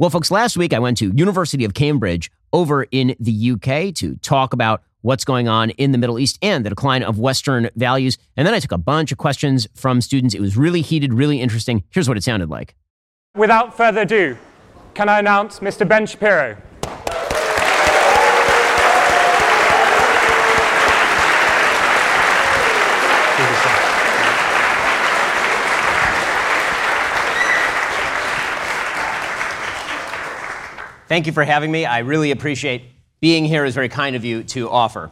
Well, folks, last week I went to University of Cambridge over in the UK to talk about what's going on in the Middle East and the decline of Western values. And then I took a bunch of questions from students. It was really heated, really interesting. Here's what it sounded like. Without further ado, can I announce Mr. Ben Shapiro? Thank you for having me. I really appreciate being here. It's very kind of you to offer.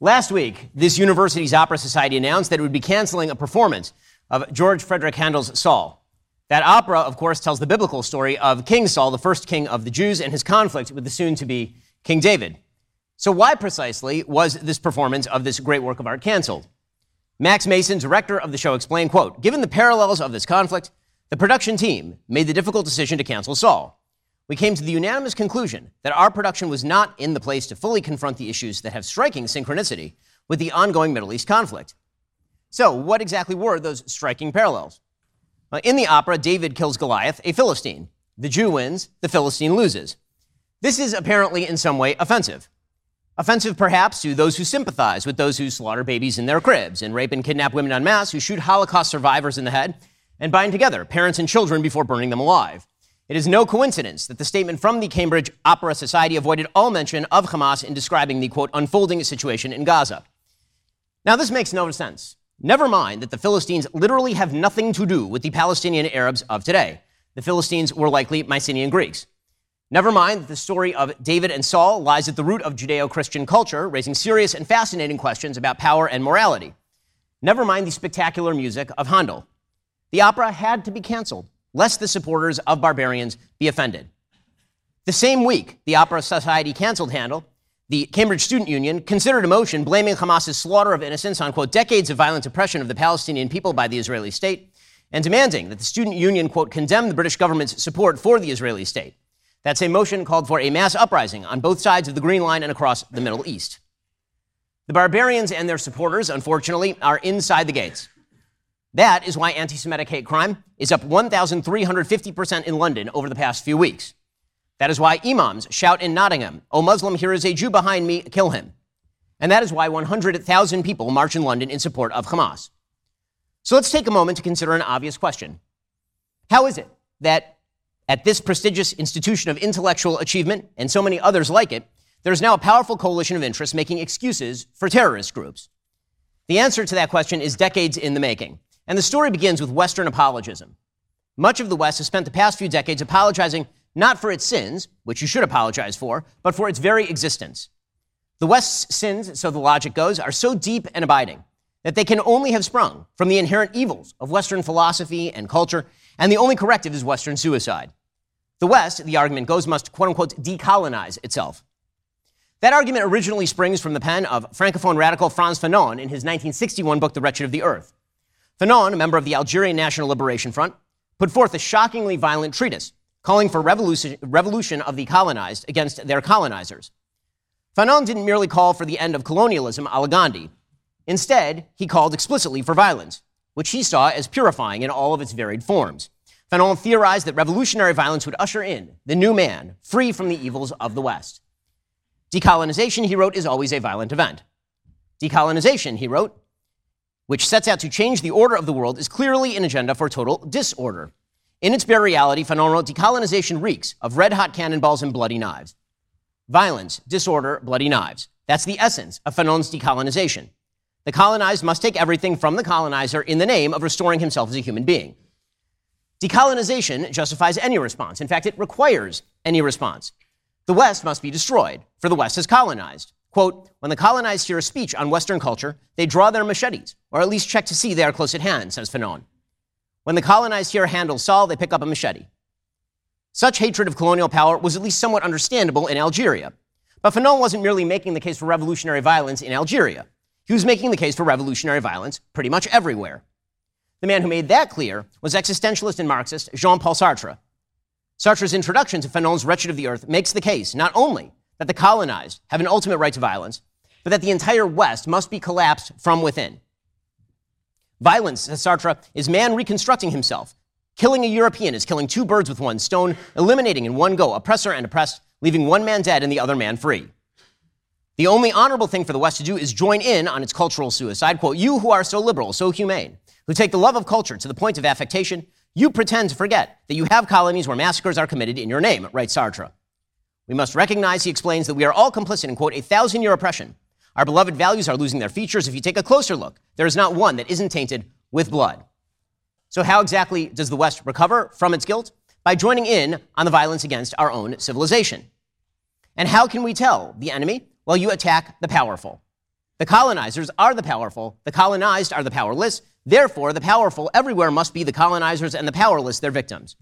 Last week, this university's Opera Society announced that it would be canceling a performance of George Frideric Handel's Saul. That opera, of course, tells the biblical story of King Saul, the first king of the Jews, and his conflict with the soon to be King David. So, why precisely was this performance of this great work of art canceled? Max Mason, director of the show, explained, quote, Given the parallels of this conflict, the production team made the difficult decision to cancel Saul we came to the unanimous conclusion that our production was not in the place to fully confront the issues that have striking synchronicity with the ongoing Middle East conflict. So, what exactly were those striking parallels? in the opera, David kills Goliath, a Philistine. The Jew wins, the Philistine loses. This is apparently in some way offensive. Offensive, perhaps, to those who sympathize with those who slaughter babies in their cribs and rape and kidnap women en masse, who shoot Holocaust survivors in the head and bind together parents and children before burning them alive. It is no coincidence that the statement from the Cambridge Opera Society avoided all mention of Hamas in describing the quote unfolding situation in Gaza. Now, this makes no sense. Never mind that the Philistines literally have nothing to do with the Palestinian Arabs of today. The Philistines were likely Mycenaean Greeks. Never mind that the story of David and Saul lies at the root of Judeo Christian culture, raising serious and fascinating questions about power and morality. Never mind the spectacular music of Handel. The opera had to be canceled lest the supporters of barbarians be offended. The same week, the Opera Society canceled Handel. The Cambridge Student Union considered a motion blaming Hamas's slaughter of innocents on, quote, decades of violent oppression of the Palestinian people by the Israeli state, and demanding that the student union, quote, condemn the British government's support for the Israeli state. That same motion called for a mass uprising on both sides of the Green Line and across the Middle East. The barbarians and their supporters, unfortunately, are inside the gates. That is why anti Semitic hate crime is up 1,350% in London over the past few weeks. That is why imams shout in Nottingham, O Muslim, here is a Jew behind me, kill him. And that is why 100,000 people march in London in support of Hamas. So let's take a moment to consider an obvious question How is it that at this prestigious institution of intellectual achievement and so many others like it, there's now a powerful coalition of interests making excuses for terrorist groups? The answer to that question is decades in the making. And the story begins with Western apologism. Much of the West has spent the past few decades apologizing not for its sins, which you should apologize for, but for its very existence. The West's sins, so the logic goes, are so deep and abiding that they can only have sprung from the inherent evils of Western philosophy and culture, and the only corrective is Western suicide. The West, the argument goes, must quote unquote decolonize itself. That argument originally springs from the pen of Francophone radical Frantz Fanon in his 1961 book, The Wretched of the Earth. Fanon, a member of the Algerian National Liberation Front, put forth a shockingly violent treatise calling for revolution, revolution of the colonized against their colonizers. Fanon didn't merely call for the end of colonialism a la Gandhi. Instead, he called explicitly for violence, which he saw as purifying in all of its varied forms. Fanon theorized that revolutionary violence would usher in the new man, free from the evils of the West. Decolonization, he wrote, is always a violent event. Decolonization, he wrote, which sets out to change the order of the world, is clearly an agenda for total disorder. In its bare reality, wrote decolonization reeks of red hot cannonballs and bloody knives. Violence, disorder, bloody knives. That's the essence of Fanon's decolonization. The colonized must take everything from the colonizer in the name of restoring himself as a human being. Decolonization justifies any response. In fact, it requires any response. The West must be destroyed, for the West has colonized. Quote, when the colonized hear a speech on Western culture, they draw their machetes, or at least check to see they are close at hand, says Fanon. When the colonized hear Handel Saul, they pick up a machete. Such hatred of colonial power was at least somewhat understandable in Algeria. But Fanon wasn't merely making the case for revolutionary violence in Algeria. He was making the case for revolutionary violence pretty much everywhere. The man who made that clear was existentialist and Marxist Jean Paul Sartre. Sartre's introduction to Fanon's Wretched of the Earth makes the case not only that the colonized have an ultimate right to violence, but that the entire West must be collapsed from within. Violence, says Sartre, is man reconstructing himself Killing a European is killing two birds with one stone, eliminating in one go oppressor and oppressed, leaving one man dead and the other man free. The only honorable thing for the West to do is join in on its cultural suicide. Quote, you who are so liberal, so humane, who take the love of culture to the point of affectation, you pretend to forget that you have colonies where massacres are committed in your name, writes Sartre. We must recognize, he explains, that we are all complicit in, quote, a thousand year oppression. Our beloved values are losing their features. If you take a closer look, there is not one that isn't tainted with blood. So, how exactly does the West recover from its guilt? By joining in on the violence against our own civilization. And how can we tell the enemy? Well, you attack the powerful. The colonizers are the powerful, the colonized are the powerless. Therefore, the powerful everywhere must be the colonizers and the powerless their victims.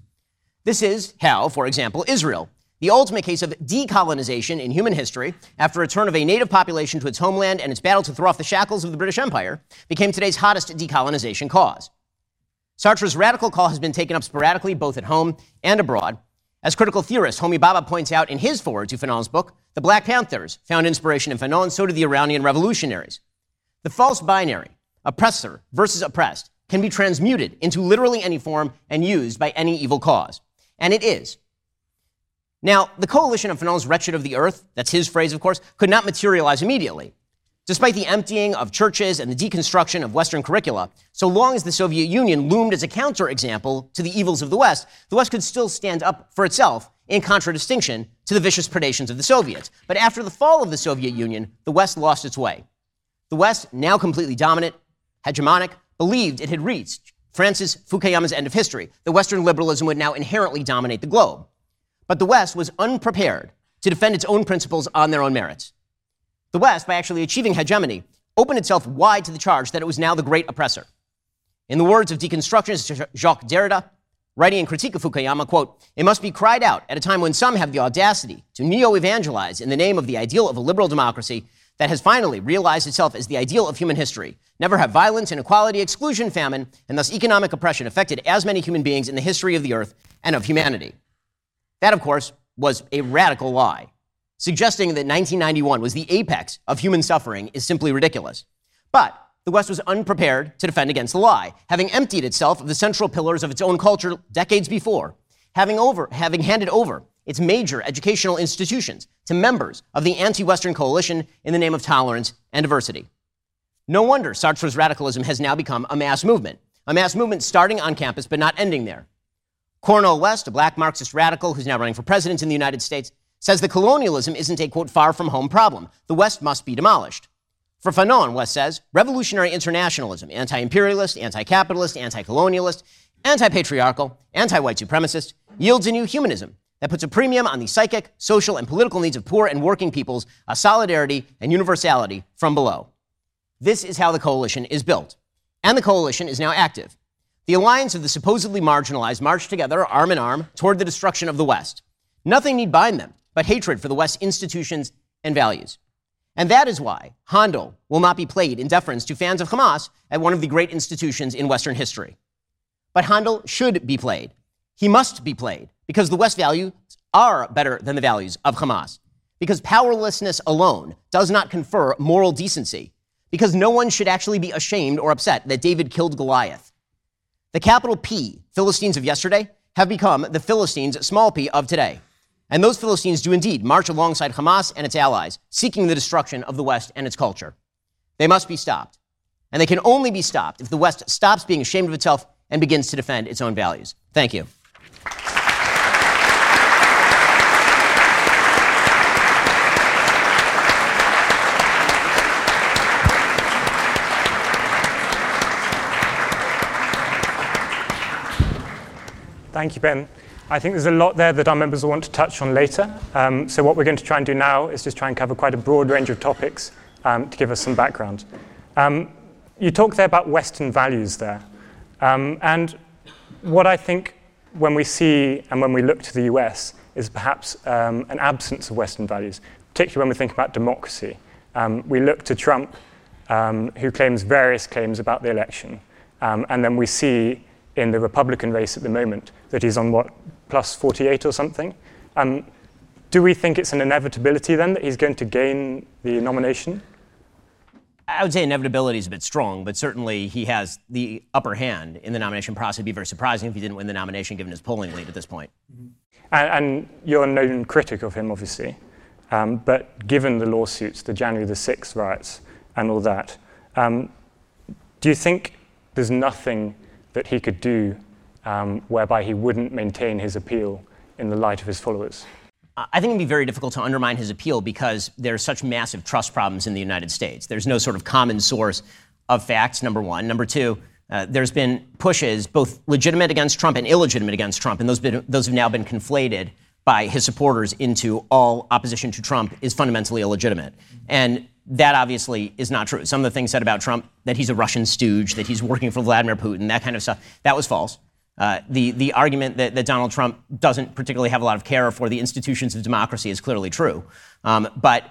This is how, for example, Israel, the ultimate case of decolonization in human history, after a return of a native population to its homeland and its battle to throw off the shackles of the British Empire, became today's hottest decolonization cause. Sartre's radical call has been taken up sporadically both at home and abroad, as critical theorist Homi Bhabha points out in his foreword to Fanon's book, the Black Panthers found inspiration in Fanon, so did the Iranian revolutionaries. The false binary, oppressor versus oppressed, can be transmuted into literally any form and used by any evil cause. And it is. Now, the coalition of Fanon's wretched of the earth, that's his phrase, of course, could not materialize immediately. Despite the emptying of churches and the deconstruction of Western curricula, so long as the Soviet Union loomed as a counterexample to the evils of the West, the West could still stand up for itself in contradistinction to the vicious predations of the Soviets. But after the fall of the Soviet Union, the West lost its way. The West, now completely dominant, hegemonic, believed it had reached Francis Fukuyama's end of history. The Western liberalism would now inherently dominate the globe. But the West was unprepared to defend its own principles on their own merits. The West, by actually achieving hegemony, opened itself wide to the charge that it was now the great oppressor. In the words of deconstructionist Jacques Derrida, writing in Critique of Fukuyama, quote, it must be cried out at a time when some have the audacity to neo-evangelize in the name of the ideal of a liberal democracy that has finally realized itself as the ideal of human history. Never have violence, inequality, exclusion, famine, and thus economic oppression affected as many human beings in the history of the earth and of humanity. That, of course, was a radical lie. Suggesting that 1991 was the apex of human suffering is simply ridiculous. But the West was unprepared to defend against the lie, having emptied itself of the central pillars of its own culture decades before, having, over, having handed over its major educational institutions to members of the anti Western coalition in the name of tolerance and diversity. No wonder Sartre's radicalism has now become a mass movement, a mass movement starting on campus but not ending there. Cornel West, a black Marxist radical who's now running for president in the United States, says that colonialism isn't a quote far from home problem. The West must be demolished. For Fanon, West says, revolutionary internationalism, anti imperialist, anti capitalist, anti colonialist, anti patriarchal, anti white supremacist, yields a new humanism that puts a premium on the psychic, social, and political needs of poor and working peoples, a solidarity and universality from below. This is how the coalition is built. And the coalition is now active. The alliance of the supposedly marginalized marched together, arm in arm, toward the destruction of the West. Nothing need bind them but hatred for the West's institutions and values. And that is why Handel will not be played in deference to fans of Hamas at one of the great institutions in Western history. But Handel should be played. He must be played because the West values are better than the values of Hamas. Because powerlessness alone does not confer moral decency. Because no one should actually be ashamed or upset that David killed Goliath. The capital P Philistines of yesterday have become the Philistines, small p, of today. And those Philistines do indeed march alongside Hamas and its allies, seeking the destruction of the West and its culture. They must be stopped. And they can only be stopped if the West stops being ashamed of itself and begins to defend its own values. Thank you. Thank you, Ben. I think there's a lot there that our members will want to touch on later. Um, so what we're going to try and do now is just try and cover quite a broad range of topics um, to give us some background. Um, you talked there about Western values there. Um, and what I think when we see and when we look to the US is perhaps um, an absence of Western values, particularly when we think about democracy. Um, we look to Trump, who claims various claims about the election. and then we see in the Republican race at the moment that he's on what plus 48 or something. Um, do we think it's an inevitability then that he's going to gain the nomination? I would say inevitability is a bit strong, but certainly he has the upper hand in the nomination process. It'd be very surprising if he didn't win the nomination given his polling lead at this point. Mm-hmm. And, and, you're a known critic of him, obviously. Um, but given the lawsuits, the January the 6th riots, and all that, um, do you think there's nothing that he could do um, whereby he wouldn't maintain his appeal in the light of his followers? I think it'd be very difficult to undermine his appeal because there are such massive trust problems in the United States. There's no sort of common source of facts, number one. Number two, uh, there's been pushes, both legitimate against Trump and illegitimate against Trump, and those, been, those have now been conflated by his supporters into all opposition to Trump is fundamentally illegitimate. And that obviously is not true. Some of the things said about Trump, that he's a Russian stooge, that he's working for Vladimir Putin, that kind of stuff, that was false. Uh, the, the argument that, that, Donald Trump doesn't particularly have a lot of care for the institutions of democracy is clearly true. Um, but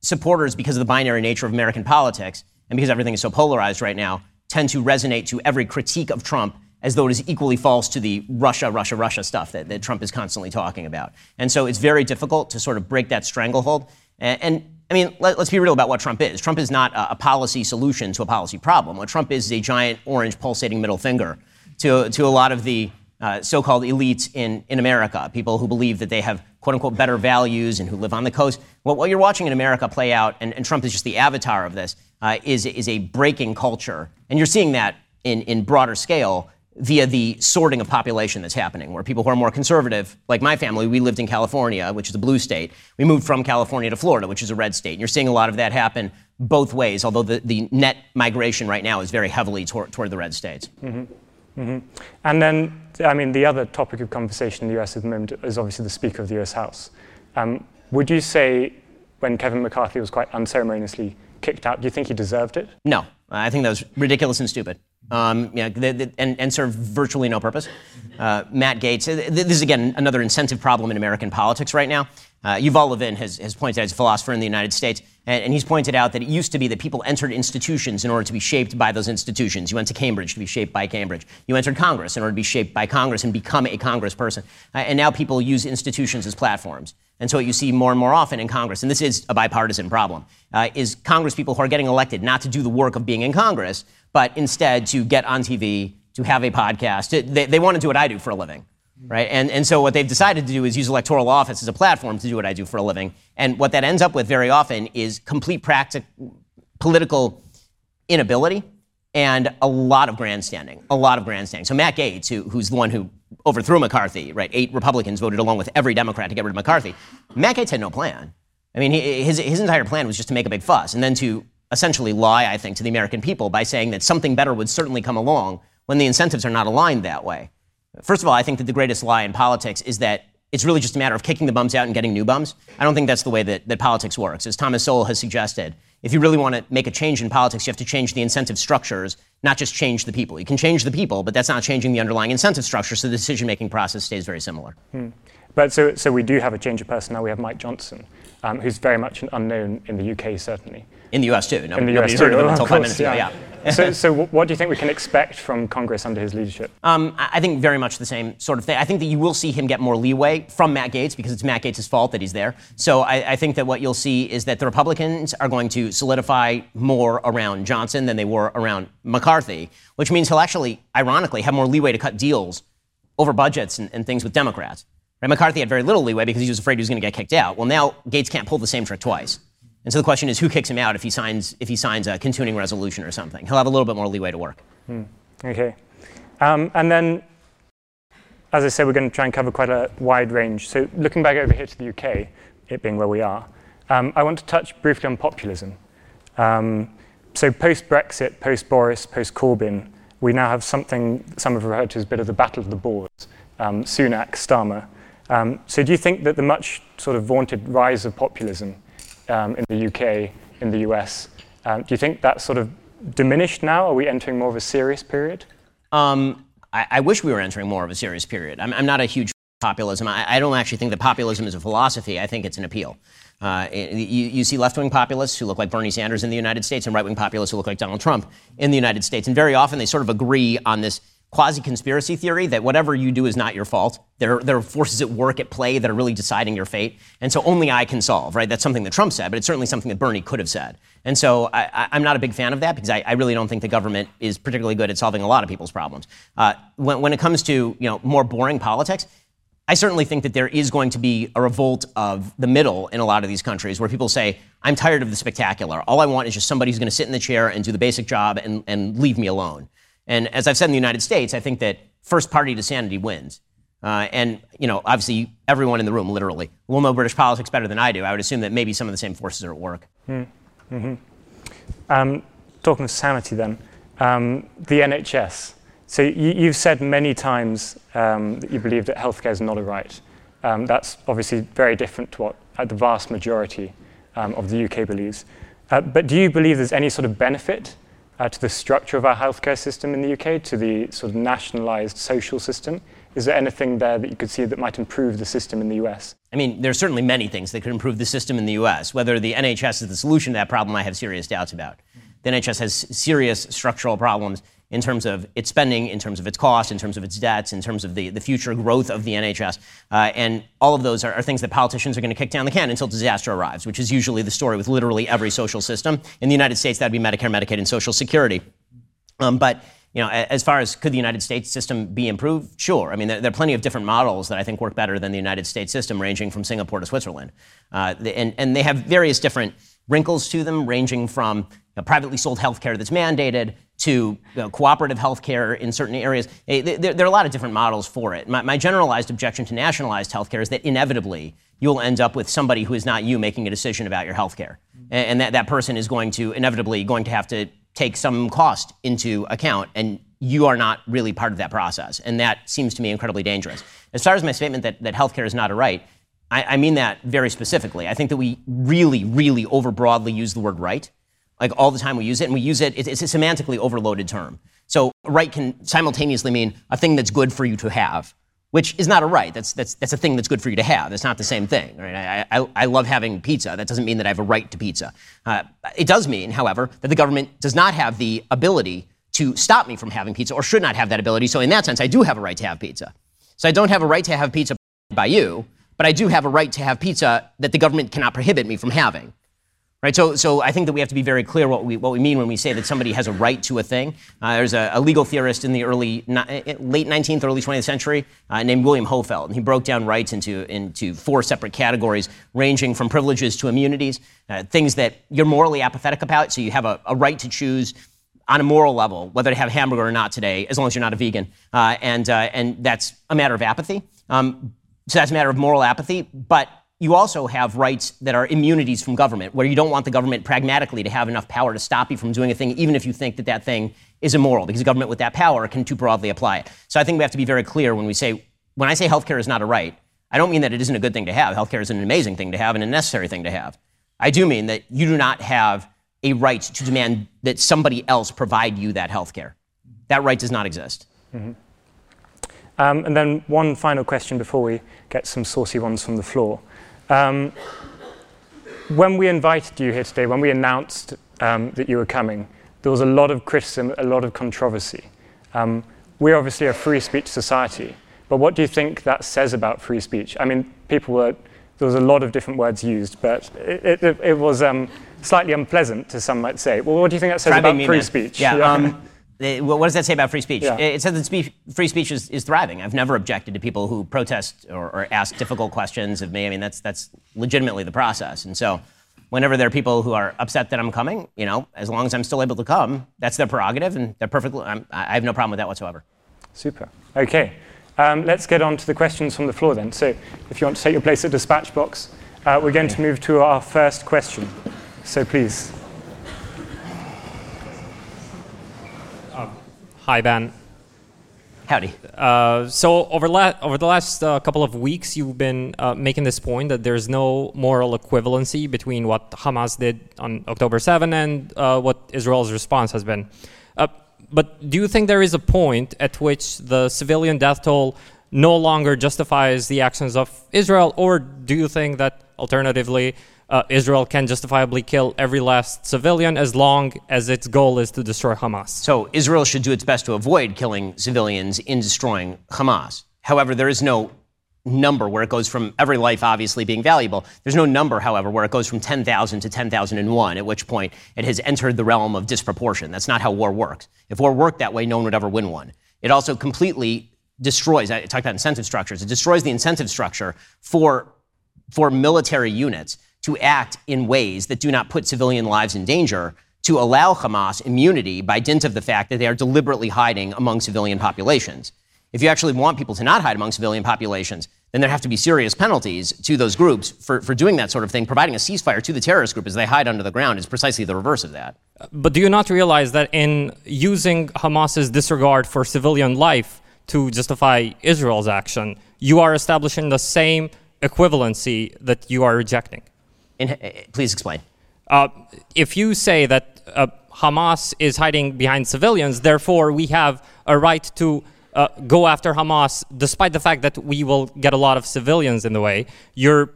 supporters, because of the binary nature of American politics and because everything is so polarized right now, tend to resonate to every critique of Trump as though it is equally false to the Russia, Russia, Russia stuff that, that Trump is constantly talking about. And so it's very difficult to sort of break that stranglehold. And, and I mean, let, us be real about what Trump is. Trump is not a, a policy solution to a policy problem. What Trump is is a giant orange pulsating middle finger to, to a lot of the uh, so called elites in, in America, people who believe that they have quote unquote better values and who live on the coast. Well, what you're watching in America play out, and, and Trump is just the avatar of this, uh, is, is a breaking culture. And you're seeing that in, in broader scale via the sorting of population that's happening, where people who are more conservative, like my family, we lived in California, which is a blue state. We moved from California to Florida, which is a red state. And you're seeing a lot of that happen both ways, although the, the net migration right now is very heavily toward, toward the red states. Mm-hmm. Mm-hmm. And then, I mean, the other topic of conversation in the US at the moment is obviously the Speaker of the US House. Um, would you say when Kevin McCarthy was quite unceremoniously kicked out, do you think he deserved it? No. I think that was ridiculous and stupid. Um, yeah, the, the, and, and served virtually no purpose. Uh, Matt uh, this is again another incentive problem in American politics right now. Uh, Yuval Levin has, has pointed out, as a philosopher in the United States, and, and, he's pointed out that it used to be that people entered institutions in order to be shaped by those institutions. You went to Cambridge to be shaped by Cambridge. You entered Congress in order to be shaped by Congress and become a congressperson. Uh, and now people use institutions as platforms. And so what you see more and more often in Congress, and this is a bipartisan problem, uh, is Congress people who are getting elected not to do the work of being in Congress, but instead to get on TV, to have a podcast. They, they want to do what I do for a living right? And, and so what they've decided to do is use electoral office as a platform to do what I do for a living. And what that ends up with very often is complete practic- political inability and a lot of grandstanding, a lot of grandstanding. So Matt Gaetz, who, who's the one who overthrew McCarthy, right? Eight Republicans voted along with every Democrat to get rid of McCarthy. Matt Gaetz had no plan. I mean, he, his, his entire plan was just to make a big fuss and then to essentially lie, I think, to the American people by saying that something better would certainly come along when the incentives are not aligned that way. First of all, I think that the greatest lie in politics is that it's really just a matter of kicking the bums out and getting new bums. I don't think that's the way that, that politics works. As Thomas Sowell has suggested, if you really want to make a change in politics, you have to change the incentive structures, not just change the people. You can change the people, but that's not changing the underlying incentive structure, so the decision making process stays very similar. Hmm. But so, so we do have a change of personnel. We have Mike Johnson, um, who's very much an unknown in the UK, certainly. In the US, too. No, in the US, too. Heard of him until five minutes ago, yeah. so, so, what do you think we can expect from Congress under his leadership? Um, I think very much the same sort of thing. I think that you will see him get more leeway from Matt Gaetz because it's Matt Gaetz' fault that he's there. So I, I think that what you'll see is that the Republicans are going to solidify more around Johnson than they were around McCarthy, which means he'll actually, ironically, have more leeway to cut deals over budgets and, and things with Democrats. Right? McCarthy had very little leeway because he was afraid he was going to get kicked out. Well, now Gaetz can't pull the same trick twice. And so the question is, who kicks him out if he signs if he signs a continuing resolution or something? He'll have a little bit more leeway to work. Hmm. Okay, um, and then, as I said, we're going to try and cover quite a wide range. So looking back over here to the UK, it being where we are, um, I want to touch briefly on populism. Um, so post Brexit, post Boris, post Corbyn, we now have something some have referred to as a bit of the battle of the boards. Um, Sunak, Starmer. Um, so do you think that the much sort of vaunted rise of populism um, in the UK, in the US. Um, do you think that's sort of diminished now? Are we entering more of a serious period? Um, I, I, wish we were entering more of a serious period. I'm, I'm not a huge populism. I, I, don't actually think that populism is a philosophy. I think it's an appeal. Uh, you, you, see left wing populists who look like Bernie Sanders in the United States and right wing populists who look like Donald Trump in the United States. And very often they sort of agree on this quasi conspiracy theory that whatever you do is not your fault. There, there are forces at work at play that are really deciding your fate. And so only I can solve, right? That's something that Trump said, but it's certainly something that Bernie could have said. And so I, am not a big fan of that because I, I, really don't think the government is particularly good at solving a lot of people's problems. Uh, when, when it comes to you know, more boring politics, I certainly think that there is going to be a revolt of the middle in a lot of these countries where people say, I'm tired of the spectacular. All I want is just somebody who's going to sit in the chair and do the basic job and, and leave me alone. And as I've said in the United States, I think that first party to sanity wins. Uh, and, you know, obviously everyone in the room, literally, will know British politics better than I do. I would assume that maybe some of the same forces are at work. Mm-hmm. Um, talking of sanity then, um, the NHS. So you, have said many times um, that you believe that healthcare is not a right. Um, that's obviously very different to what uh, the vast majority um, of the UK believes. Uh, but do you believe there's any sort of benefit uh, to the structure of our healthcare system in the UK, to the sort of nationalised social system? Is there anything there that you could see that might improve the system in the US? I mean, there are certainly many things that could improve the system in the US. Whether the NHS is the solution to that problem, I have serious doubts about. The NHS has serious structural problems in terms of its spending, in terms of its cost, in terms of its debts, in terms of the, the future growth of the NHS. Uh, and all of those are, are, things that politicians are going to kick down the can until disaster arrives, which is usually the story with literally every social system. In the United States, that would be Medicare, Medicaid, and Social Security. Um, but you know, as far as could the United States system be improved? Sure. I mean, there, there, are plenty of different models that I think work better than the United States system, ranging from Singapore to Switzerland. Uh, and, and they have various different wrinkles to them, ranging from privately sold healthcare that's mandated to know, cooperative healthcare in certain areas. Eh, there, are a lot of different models for it. My, my, generalized objection to nationalized healthcare is that inevitably you'll end up with somebody who is not you making a decision about your healthcare. And, and that, that person is going to inevitably going to have to take some cost into account, and you are not really part of that process. And that seems to me incredibly dangerous. As far as my statement that, that healthcare is not a right, I, I mean that very specifically. I think that we really, really overbroadly use the word right like all the time we use it, and we use it, it's a semantically overloaded term. So right can simultaneously mean a thing that's good for you to have, which is not a right. That's, that's, that's a thing that's good for you to have. It's not the same thing. Right? I, I, I love having pizza. That doesn't mean that I have a right to pizza. Uh, it does mean, however, that the government does not have the ability to stop me from having pizza or should not have that ability. So in that sense, I do have a right to have pizza. So I don't have a right to have pizza by you, but I do have a right to have pizza that the government cannot prohibit me from having. Right, so, so I think that we have to be very clear what we, what we mean when we say that somebody has a right to a thing. Uh, there's a, a, legal theorist in the early, eh, eh, late 19th, early 20th century uh, named William Hohfeld, and he broke down rights into, into four separate categories, ranging from privileges to immunities, uh, things that you're morally apathetic about, so you have a, a, right to choose on a moral level whether to have hamburger or not today, as long as you're not a vegan, uh, and, uh, and that's a matter of apathy. Um, so that's a matter of moral apathy, but you also have rights that are immunities from government, where you don't want the government pragmatically to have enough power to stop you from doing a thing, even if you think that that thing is immoral, because the government with that power can too broadly apply it. So I think we have to be very clear when we say, when I say healthcare is not a right, I don't mean that it isn't a good thing to have. Healthcare is an amazing thing to have and a necessary thing to have. I do mean that you do not have a right to demand that somebody else provide you that healthcare. That right does not exist. Mm-hmm. Um, and then one final question before we get some saucy ones from the floor. Um, when we invited you here today, when we announced um, that you were coming, there was a lot of criticism, a lot of controversy. Um, we're obviously a free speech society, but what do you think that says about free speech? I mean, people were, there was a lot of different words used, but it, it, it was um, slightly unpleasant, to some might say. Well, what do you think that says about free speech? Yeah. yeah. What does that say about free speech? Yeah. It says that free speech is, is, thriving. I've never objected to people who protest or, or, ask difficult questions of me. I mean, that's that's legitimately the process. And so, whenever there are people who are upset that I'm coming, you know, as long as I'm still able to come, that's their prerogative, and they're perfectly. I'm, i have no problem with that whatsoever. Super. Okay. Um, let's get on to the questions from the floor then. So, if you want to take your place at dispatch box, uh, we're going to move to our first question. So, please. Hi, Ben. Howdy. Uh, so over, la- over the last uh, couple of weeks, you've been uh, making this point that there's no moral equivalency between what Hamas did on October 7 and uh, what Israel's response has been. Uh, but do you think there is a point at which the civilian death toll no longer justifies the actions of Israel, or do you think that alternatively uh, Israel can justifiably kill every last civilian as long as its goal is to destroy Hamas. So Israel should do its best to avoid killing civilians in destroying Hamas. However, there is no number where it goes from every life obviously being valuable. There's no number, however, where it goes from 10,000 to 10,001, at which point it has entered the realm of disproportion. That's not how war works. If war worked that way, no one would ever win one. It also completely destroys, I talked about incentive structures, it destroys the incentive structure for, for military units to act in ways that do not put civilian lives in danger to allow Hamas immunity by dint of the fact that they are deliberately hiding among civilian populations. If you actually want people to not hide among civilian populations, then there have to be serious penalties to those groups for, for doing that sort of thing. Providing a ceasefire to the terrorist group as they hide under the ground is precisely the reverse of that. But do you not realize that in using Hamas's disregard for civilian life to justify Israel's action, you are establishing the same equivalency that you are rejecting? In, uh, please explain. Uh, if you say that uh, Hamas is hiding behind civilians, therefore we have a right to uh, go after Hamas, despite the fact that we will get a lot of civilians in the way. You're,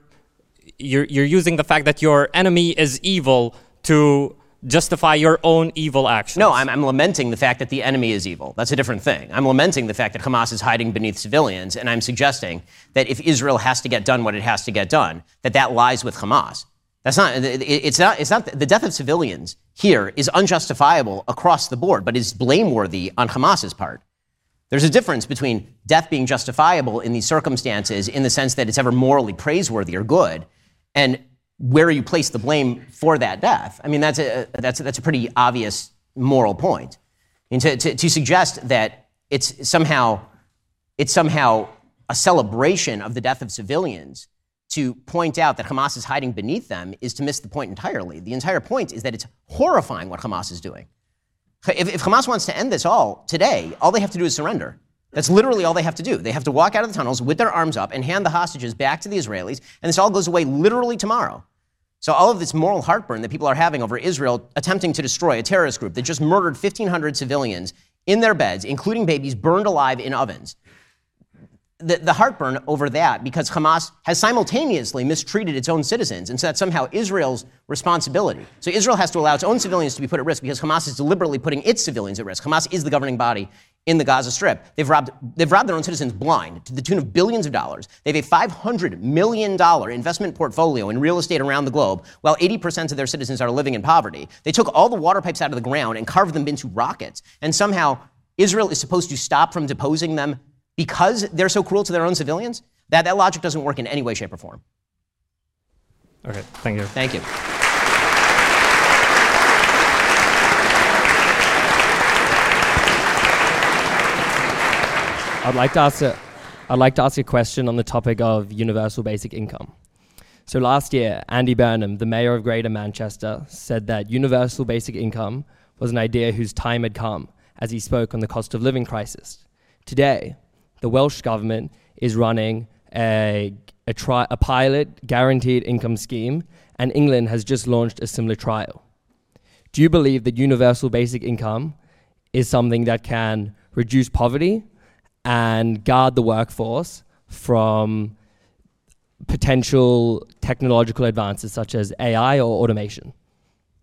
you're, you're using the fact that your enemy is evil to justify your own evil actions. No, I'm, I'm, lamenting the fact that the enemy is evil. That's a different thing. I'm lamenting the fact that Hamas is hiding beneath civilians, and I'm suggesting that if Israel has to get done what it has to get done, that that lies with Hamas. That's not, it's not, it's not, the death of civilians here is unjustifiable across the board, but is blameworthy on Hamas's part. There's a difference between death being justifiable in these circumstances in the sense that it's ever morally praiseworthy or good, and where you place the blame for that death. I mean, that's a, that's a, that's a pretty obvious moral point. Mean, to, to, to suggest that it's somehow, it's somehow a celebration of the death of civilians to point out that Hamas is hiding beneath them is to miss the point entirely. The entire point is that it's horrifying what Hamas is doing. If, if Hamas wants to end this all today, all they have to do is surrender. That's literally all they have to do. They have to walk out of the tunnels with their arms up and hand the hostages back to the Israelis, and this all goes away literally tomorrow. So, all of this moral heartburn that people are having over Israel attempting to destroy a terrorist group that just murdered 1,500 civilians in their beds, including babies burned alive in ovens, the, the heartburn over that because Hamas has simultaneously mistreated its own citizens, and so that's somehow Israel's responsibility. So Israel has to allow its own civilians to be put at risk because Hamas is deliberately putting its civilians at risk. Hamas is the governing body in the Gaza Strip. They've robbed, they've robbed their own citizens blind to the tune of billions of dollars. They have a $500 million investment portfolio in real estate around the globe, while 80% of their citizens are living in poverty. They took all the water pipes out of the ground and carved them into rockets. And somehow Israel is supposed to stop from deposing them because they're so cruel to their own civilians, that, that logic doesn't work in any way, shape, or form. Okay, thank you. Thank you. I'd like to ask a, I'd like to ask a question on the topic of universal basic income. So last year, Andy Burnham, the mayor of Greater Manchester, said that universal basic income was an idea whose time had come as he spoke on the cost of living crisis. Today, the Welsh government is running a, a, tri- a pilot guaranteed income scheme, and England has just launched a similar trial. Do you believe that universal basic income is something that can reduce poverty and guard the workforce from potential technological advances such as AI or automation?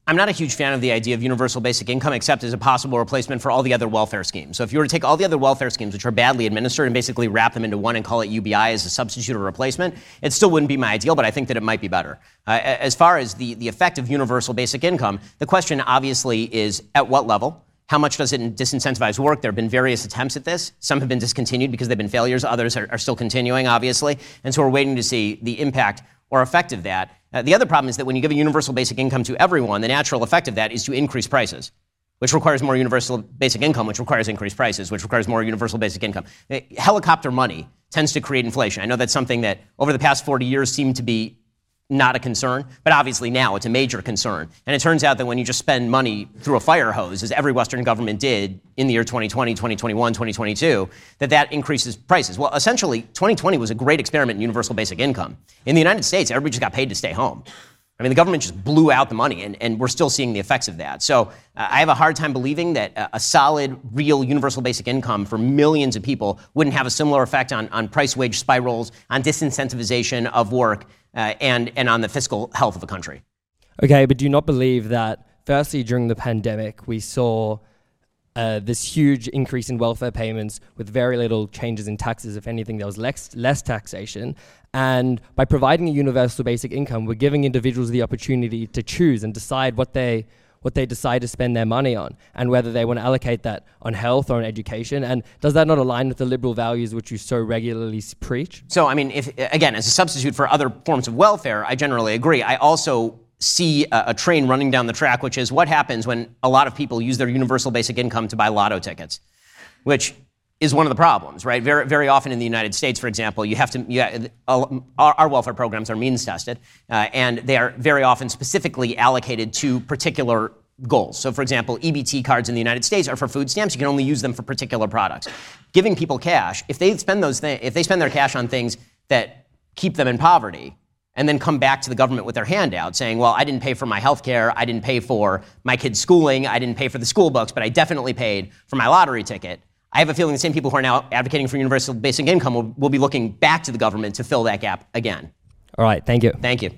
I'm not a huge fan of the idea of universal basic income, except as a possible replacement for all the other welfare schemes. So if you were to take all the other welfare schemes, which are badly administered, and basically wrap them into one and call it UBI as a substitute or replacement, it still wouldn't be my ideal, but I think that it might be better. Uh, as far as the, the effect of universal basic income, the question obviously is at what level? How much does it disincentivize work? There have been various attempts at this. Some have been discontinued because they've been failures. Others are, are still continuing, obviously. And so we're waiting to see the impact or effect of that. Uh, the other problem is that when you give a universal basic income to everyone, the natural effect of that is to increase prices, which requires more universal basic income, which requires increased prices, which requires more universal basic income. Uh, helicopter money tends to create inflation. I know that's something that over the past 40 years seemed to be not a concern, but obviously now it's a major concern. And it turns out that when you just spend money through a fire hose, as every Western government did in the year 2020, 2021, 2022, that that increases prices. Well, essentially, 2020 was a great experiment in universal basic income. In the United States, everybody just got paid to stay home. I mean, the government just blew out the money, and, and we're still seeing the effects of that. So uh, I have a hard time believing that a, a, solid, real universal basic income for millions of people wouldn't have a similar effect on, on price wage spirals, on disincentivization of work, uh, and, and on the fiscal health of a country. Okay, but do you not believe that, firstly, during the pandemic, we saw uh, this huge increase in welfare payments with very little changes in taxes. If anything, there was less, less taxation. And by providing a universal basic income, we're giving individuals the opportunity to choose and decide what they what they decide to spend their money on and whether they want to allocate that on health or on education. And does that not align with the liberal values which you so regularly preach? So i mean if again as a substitute for other forms of welfare i generally agree. I also see a, a, train running down the track, which is what happens when a lot of people use their universal basic income to buy lotto tickets, which is one of the problems, right? Very, very often in the United States, for example, you have to, you, uh, our, our, welfare programs are means tested, uh, and they are very often specifically allocated to particular goals. So, for example, EBT cards in the United States are for food stamps. You can only use them for particular products. Giving people cash, if they spend those, th- if they spend their cash on things that keep them in poverty, and then come back to the government with their handout saying, well, I didn't pay for my health care, I didn't pay for my kids' schooling, I didn't pay for the school books, but I definitely paid for my lottery ticket. I have a feeling the same people who are now advocating for universal basic income will, will be looking back to the government to fill that gap again. All right, thank you. Thank you.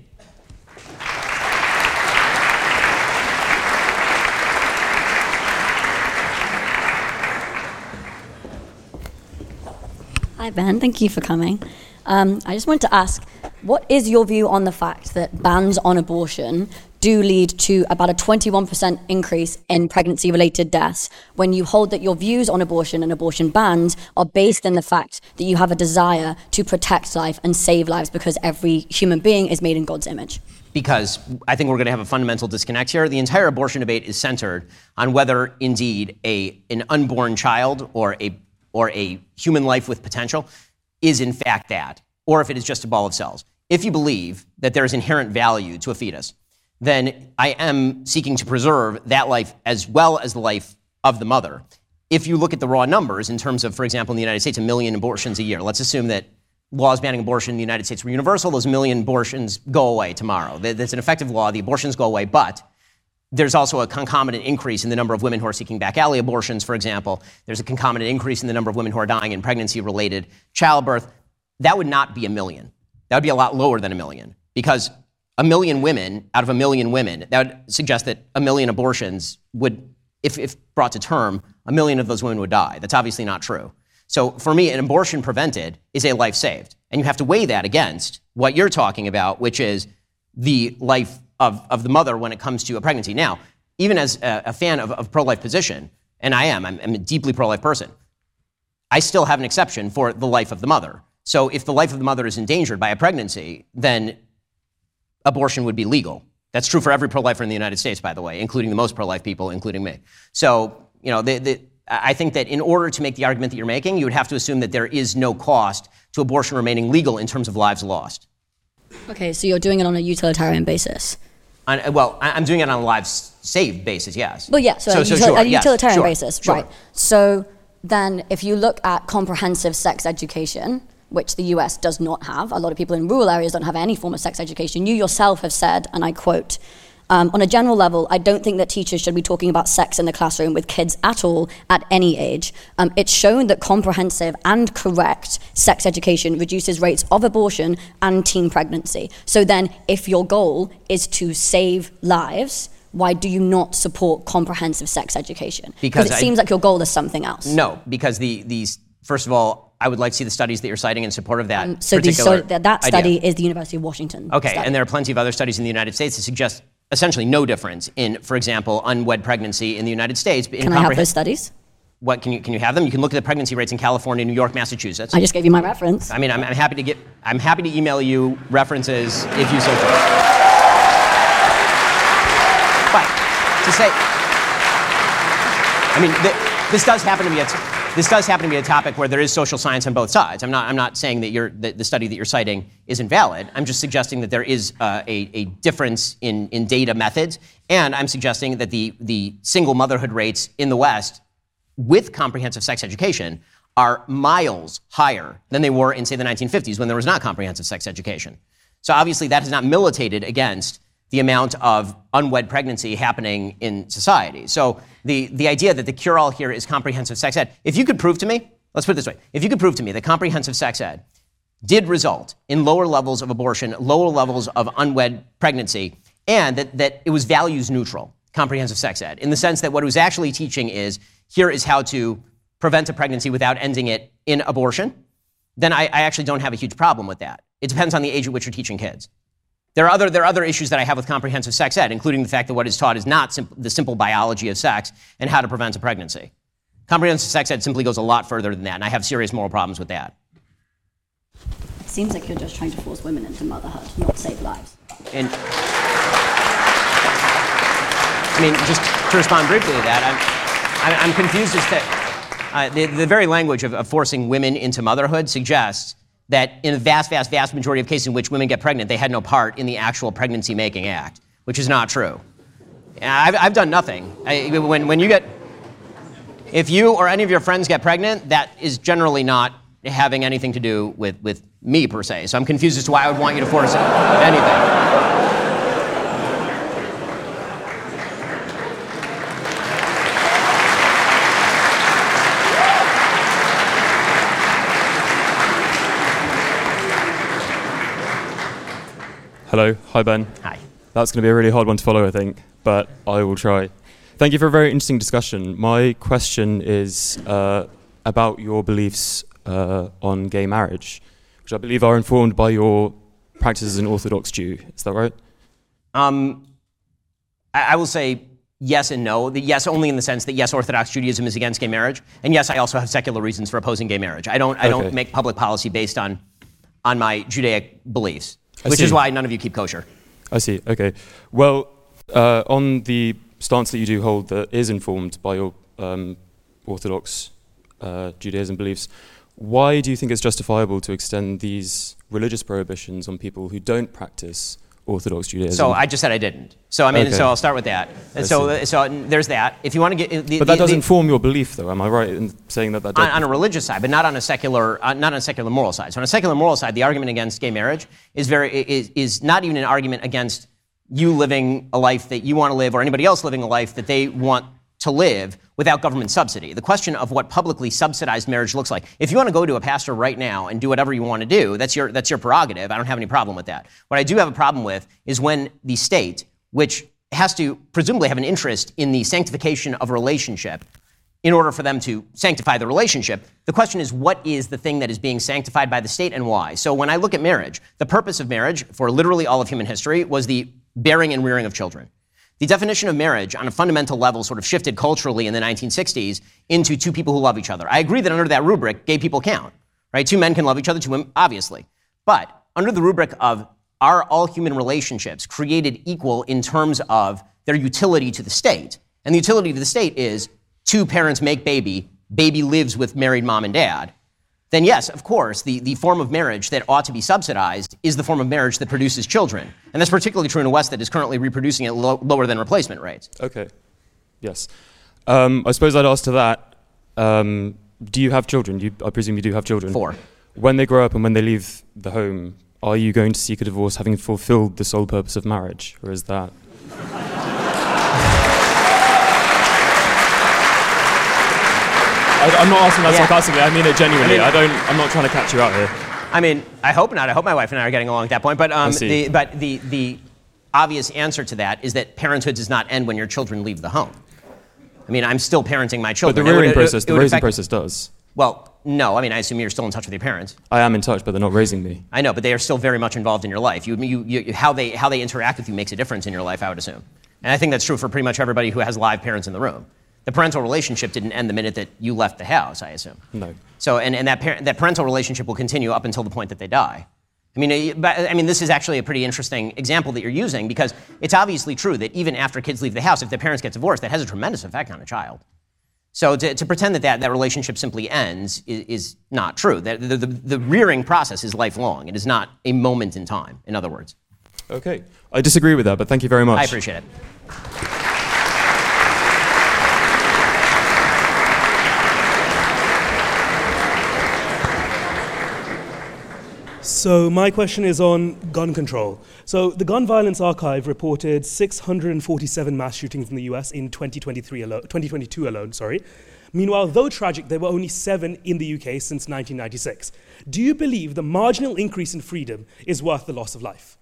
Hi, Ben. Thank you for coming. Um, I just wanted to ask what is your view on the fact that bans on abortion do lead to about a 21% increase in pregnancy related deaths when you hold that your views on abortion and abortion bans are based in the fact that you have a desire to protect life and save lives because every human being is made in God's image? Because I think we're going to have a fundamental disconnect here. The entire abortion debate is centered on whether indeed a, an unborn child or a, or a human life with potential is in fact that, or if it is just a ball of cells if you believe that there is inherent value to a fetus, then I am seeking to preserve that life as well as the life of the mother. If you look at the raw numbers in terms of, for example, in the United States, a million abortions a year, let's assume that laws banning abortion in the United States were universal, those million abortions go away tomorrow. That's an effective law, the abortions go away, but there's also a concomitant increase in the number of women who are seeking back alley abortions, for example. There's a concomitant increase in the number of women who are dying in pregnancy related childbirth. That would not be a million. That would be a lot lower than a million because a million women out of a million women, that would suggest that a million abortions would, if, if brought to term, a million of those women would die. That's obviously not true. So for me, an abortion prevented is a life saved. And you have to weigh that against what you're talking about, which is the life of, of the mother when it comes to a pregnancy. Now, even as a, a fan of, of pro life position, and I am, I'm, I'm a deeply pro life person, I still have an exception for the life of the mother. So if the life of the mother is endangered by a pregnancy, then abortion would be legal. That's true for every pro-lifer in the United States, by the way, including the most pro-life people, including me. So, you know, the, the, I think that in order to make the argument that you're making, you would have to assume that there is no cost to abortion remaining legal in terms of lives lost. Okay, so you're doing it on a utilitarian basis. On, well, I'm doing it on a lives saved basis, yes. Well, yeah, so, so, a, so util- sure, a utilitarian yes, basis, sure. right? So then, if you look at comprehensive sex education, which the US does not have. A lot of people in rural areas don't have any form of sex education. You yourself have said, and I quote, um, on a general level, I don't think that teachers should be talking about sex in the classroom with kids at all at any age. Um, it's shown that comprehensive and correct sex education reduces rates of abortion and teen pregnancy. So then, if your goal is to save lives, why do you not support comprehensive sex education? Because it I, seems like your goal is something else. No, because the these first of all, I would like to see the studies that you're citing in support of that. Um, so so that study idea. is the University of Washington. Okay, study. and there are plenty of other studies in the United States that suggest essentially no difference in, for example, unwed pregnancy in the United States. Can I have those studies? What can you can you have them? You can look at the pregnancy rates in California, New York, Massachusetts. I just gave you my reference. I mean, I'm, I'm happy to get I'm happy to email you references if you so choose. But to say, I mean, the, this does happen to me. a this does happen to be a topic where there is social science on both sides. I'm not, I'm not saying that, that the study that you're citing is invalid. I'm just suggesting that there is uh, a, a difference in, in data methods. And I'm suggesting that the, the single motherhood rates in the West with comprehensive sex education are miles higher than they were in, say, the 1950s when there was not comprehensive sex education. So obviously, that has not militated against the amount of unwed pregnancy happening in society. So the, the idea that the cure all here is comprehensive sex ed, if you could prove to me, let's put it this way, if you could prove to me that comprehensive sex ed did result in lower levels of abortion, lower levels of unwed pregnancy, and that, that it was values neutral, comprehensive sex ed, in the sense that what it was actually teaching is here is how to prevent a pregnancy without ending it in abortion, then I, I actually don't have a huge problem with that. It depends on the age at which you're teaching kids. There are other, there are other issues that I have with comprehensive sex ed, including the fact that what is taught is not simp- the simple biology of sex and how to prevent a pregnancy. Comprehensive sex ed simply goes a lot further than that, and I have serious moral problems with that. It seems like you're just trying to force women into motherhood, not save lives. And I mean, just to respond briefly to that, I'm, I'm confused as to uh, the, the, very language of, of forcing women into motherhood suggests that in the vast, vast, vast majority of cases in which women get pregnant, they had no part in the actual pregnancy making act, which is not true. I've, I've done nothing. I, when, when you get, if you or any of your friends get pregnant, that is generally not having anything to do with, with me per se. So I'm confused as to why I would want you to force anything. Hello. Hi, Ben. Hi. That's going to be a really hard one to follow, I think, but I will try. Thank you for a very interesting discussion. My question is uh, about your beliefs uh, on gay marriage, which I believe are informed by your practice as an Orthodox Jew. Is that right? Um, I, I will say yes and no. The yes only in the sense that yes, Orthodox Judaism is against gay marriage, and yes, I also have secular reasons for opposing gay marriage. I don't. I okay. don't make public policy based on on my Judaic beliefs which is why none of you keep kosher. I see. Okay. Well, uh, on the stance that you do hold that is informed by your um, Orthodox uh, Judaism beliefs, why do you think it's justifiable to extend these religious prohibitions on people who don't practice Orthodox Judaism. So I just said I didn't. So I mean, okay. so I'll start with that. And so, so there's that. If you want to get, the, but that the, doesn't the, form your belief, though. Am I right in saying that that? On, on, a religious side, but not on a secular, uh, not on a secular moral side. So on a secular moral side, the argument against gay marriage is very is, is not even an argument against you living a life that you want to live or anybody else living a life that they want to live without government subsidy. The question of what publicly subsidized marriage looks like. If you want to go to a pastor right now and do whatever you want to do, that's your, that's your prerogative. I don't have any problem with that. What I do have a problem with is when the state, which has to presumably have an interest in the sanctification of a relationship, in order for them to sanctify the relationship. The question is, what is the thing that is being sanctified by the state and why? So when I look at marriage, the purpose of marriage for literally all of human history was the bearing and rearing of children. The definition of marriage on a fundamental level sort of shifted culturally in the 1960s into two people who love each other. I agree that under that rubric, gay people count, right? Two men can love each other, two women, obviously. But under the rubric of are all human relationships created equal in terms of their utility to the state? And the utility to the state is two parents make baby, baby lives with married mom and dad then yes, of course, the, the form of marriage that ought to be subsidized is the form of marriage that produces children. And that's particularly true in a West that is currently reproducing at lo- lower than replacement rates. Okay. Yes. Um, I suppose I'd ask to that um, do you have children? You, I presume you do have children. Four. When they grow up and when they leave the home, are you going to seek a divorce having fulfilled the sole purpose of marriage? Or is that. I, am not asking that yeah. sarcastically. I mean it genuinely. I, mean, I, don't. I'm not trying to catch you out here. I mean, I hope not. I hope my wife and I are getting along at that point. But um, the but the the obvious answer to that is that parenthood does not end when your children leave the home. I mean, I'm still parenting my children. But the rearing would, process, it, it the raising affect, process does. Well, no. I mean, I assume you're still in touch with your parents. I am in touch, but they're not raising me. I know, but they are still very much involved in your life. You, you, you, how they how they interact with you makes a difference in your life. I would assume, and I think that's true for pretty much everybody who has live parents in the room the parental relationship didn't end the minute that you left the house, I assume. No. So, and, and that, par- that parental relationship will continue up until the point that they die. I mean, I mean, this is actually a pretty interesting example that you're using because it's obviously true that even after kids leave the house, if their parents get divorced, that has a tremendous effect on a child. So to, to pretend that, that that relationship simply ends is, is not true. The, the, the, the rearing process is lifelong. It is not a moment in time, in other words. Okay. I disagree with that, but thank you very much. I appreciate it. So my question is on gun control. So the Gun Violence Archive reported 647 mass shootings in the US in 2023 alone, 2022 alone, sorry. Meanwhile, though tragic, there were only seven in the UK since 1996. Do you believe the marginal increase in freedom is worth the loss of life?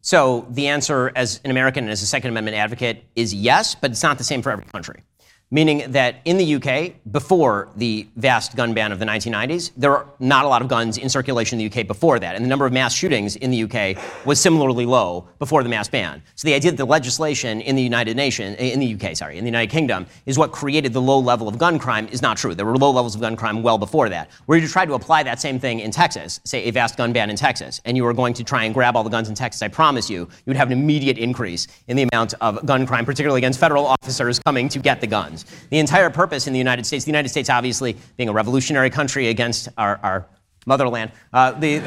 So the answer, as an American and as a Second Amendment advocate, is yes, but it's not the same for every country meaning that in the UK, before the vast gun ban of the 1990s, there were not a lot of guns in circulation in the UK before that. And the number of mass shootings in the UK was similarly low before the mass ban. So the idea that the legislation in the United Nation, eh, in the UK, sorry, in the United Kingdom, is what created the low level of gun crime is not true. There were low levels of gun crime well before that. Were you to try to apply that same thing in Texas, say a vast gun ban in Texas, and you were going to try and grab all the guns in Texas, I promise you, you would have an immediate increase in the amount of gun crime, particularly against federal officers coming to get the guns. The entire purpose in the United States, the United States obviously being a revolutionary country against our, our motherland, uh, the,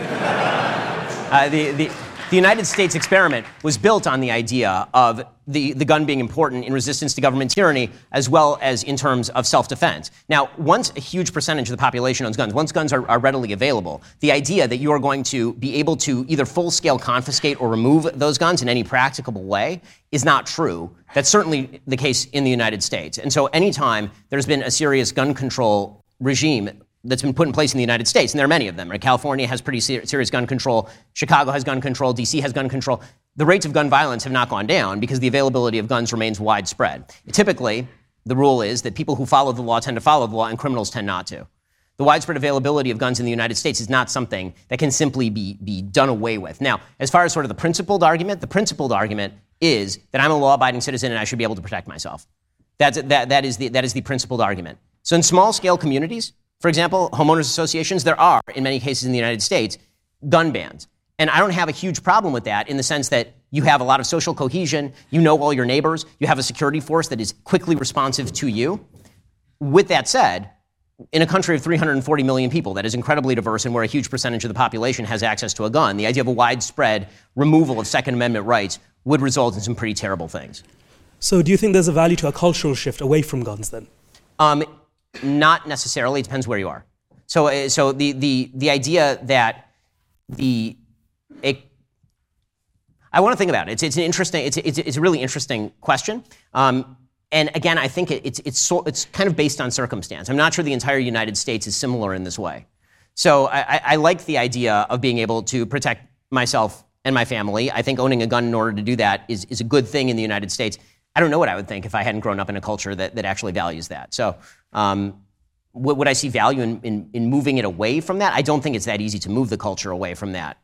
uh, the, the, the United States experiment was built on the idea of the, the gun being important in resistance to government tyranny as well as in terms of self defense. Now, once a huge percentage of the population owns guns, once guns are, are readily available, the idea that you are going to be able to either full scale confiscate or remove those guns in any practicable way is not true. That's certainly the case in the United States. And so, anytime there's been a serious gun control regime that's been put in place in the United States, and there are many of them. Right? California has pretty ser- serious gun control. Chicago has gun control. D.C. has gun control. The rates of gun violence have not gone down because the availability of guns remains widespread. Typically, the rule is that people who follow the law tend to follow the law, and criminals tend not to. The widespread availability of guns in the United States is not something that can simply be, be done away with. Now, as far as sort of the principled argument, the principled argument is that I'm a law abiding citizen and I should be able to protect myself. That's, that, that, is the, that is the principled argument. So, in small scale communities, for example, homeowners associations, there are, in many cases in the United States, gun bans. And I don't have a huge problem with that in the sense that you have a lot of social cohesion, you know all your neighbors, you have a security force that is quickly responsive to you. With that said, in a country of 340 million people that is incredibly diverse and where a huge percentage of the population has access to a gun, the idea of a widespread removal of Second Amendment rights would result in some pretty terrible things. So, do you think there's a value to a cultural shift away from guns then? Um, not necessarily. It depends where you are. So, uh, so the, the, the idea that the it, I want to think about it. It's, it's an interesting. It's, it's, it's a really interesting question. Um, and again, I think it, it's it's so, it's kind of based on circumstance. I'm not sure the entire United States is similar in this way. So I, I like the idea of being able to protect myself and my family. I think owning a gun in order to do that is, is a good thing in the United States. I don't know what I would think if I hadn't grown up in a culture that, that actually values that. So, um, would I see value in, in, in, moving it away from that? I don't think it's that easy to move the culture away from that.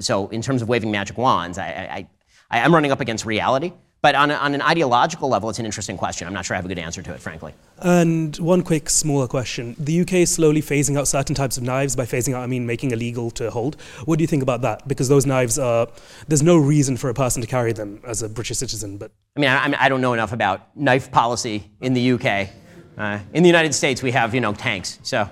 So, in terms of waving magic wands, I, I, I, am running up against reality. But on, a, on an ideological level, it's an interesting question. I'm not sure I have a good answer to it, frankly. And one quick, smaller question. The UK is slowly phasing out certain types of knives. By phasing out, I mean making illegal to hold. What do you think about that? Because those knives are, there's no reason for a person to carry them as a British citizen. But I mean, I, I don't know enough about knife policy in the UK. Uh, in the United States, we have, you know, tanks. So.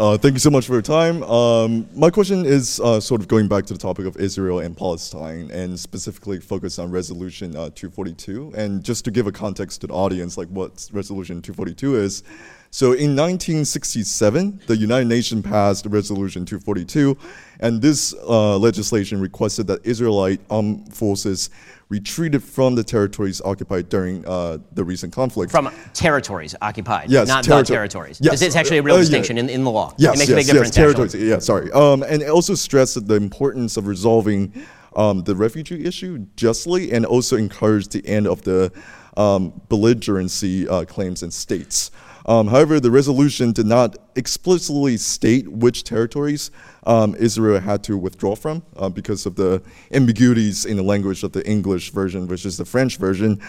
Uh, thank you so much for your time. Um, my question is uh, sort of going back to the topic of Israel and Palestine, and specifically focused on Resolution uh, 242. And just to give a context to the audience, like what Resolution 242 is. So in 1967, the United Nations passed Resolution 242, and this uh, legislation requested that Israelite armed forces retreated from the territories occupied during uh, the recent conflict. From territories occupied, yes, not territory. the territories. Yes. It's actually a real uh, distinction yeah. in, in the law. Yes, it makes yes, a big difference. Yes, territories. Actually. Yeah, sorry. Um, and it also stressed the importance of resolving um, the refugee issue justly and also encouraged the end of the um, belligerency uh, claims in states. Um, however, the resolution did not explicitly state which territories um, Israel had to withdraw from uh, because of the ambiguities in the language of the English version versus the French version.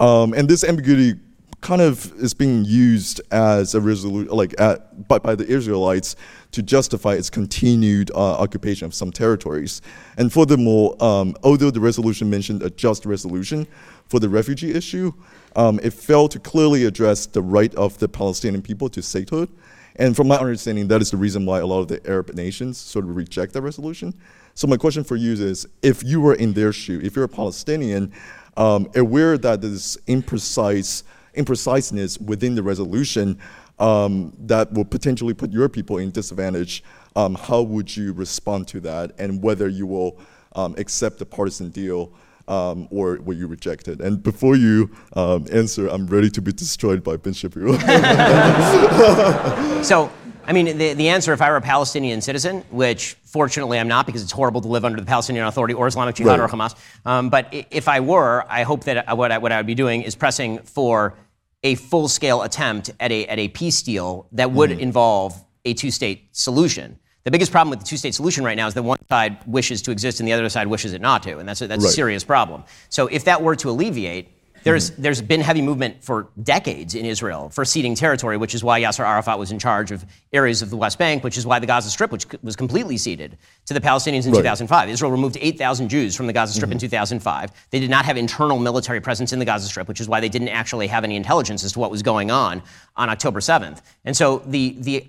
Um, and this ambiguity kind of is being used as a resolution, like at, by, by the Israelites to justify its continued uh, occupation of some territories. And furthermore, um, although the resolution mentioned a just resolution for the refugee issue, um, it failed to clearly address the right of the Palestinian people to statehood. And from my understanding, that is the reason why a lot of the Arab nations sort of reject that resolution. So my question for you is, if you were in their shoe, if you're a Palestinian, um, aware that this imprecise impreciseness within the resolution um, that will potentially put your people in disadvantage, um, how would you respond to that, and whether you will um, accept the partisan deal? Um, or will you rejected? And before you um, answer, I'm ready to be destroyed by Ben Shapiro. so, I mean, the, the answer, if I were a Palestinian citizen, which fortunately I'm not because it's horrible to live under the Palestinian Authority or Islamic Jihad right. or Hamas, um, but if I were, I hope that what I, what I would be doing is pressing for a full scale attempt at a, at a peace deal that would mm-hmm. involve a two state solution. The biggest problem with the two state solution right now is that one side wishes to exist and the other side wishes it not to. And that's a, that's right. a serious problem. So if that were to alleviate, there's, mm-hmm. there's been heavy movement for decades in Israel for ceding territory, which is why Yasser Arafat was in charge of areas of the West Bank, which is why the Gaza Strip, which was completely ceded to the Palestinians in right. 2005. Israel removed 8,000 Jews from the Gaza Strip mm-hmm. in 2005. They did not have internal military presence in the Gaza Strip, which is why they didn't actually have any intelligence as to what was going on on October 7th. And so the, the,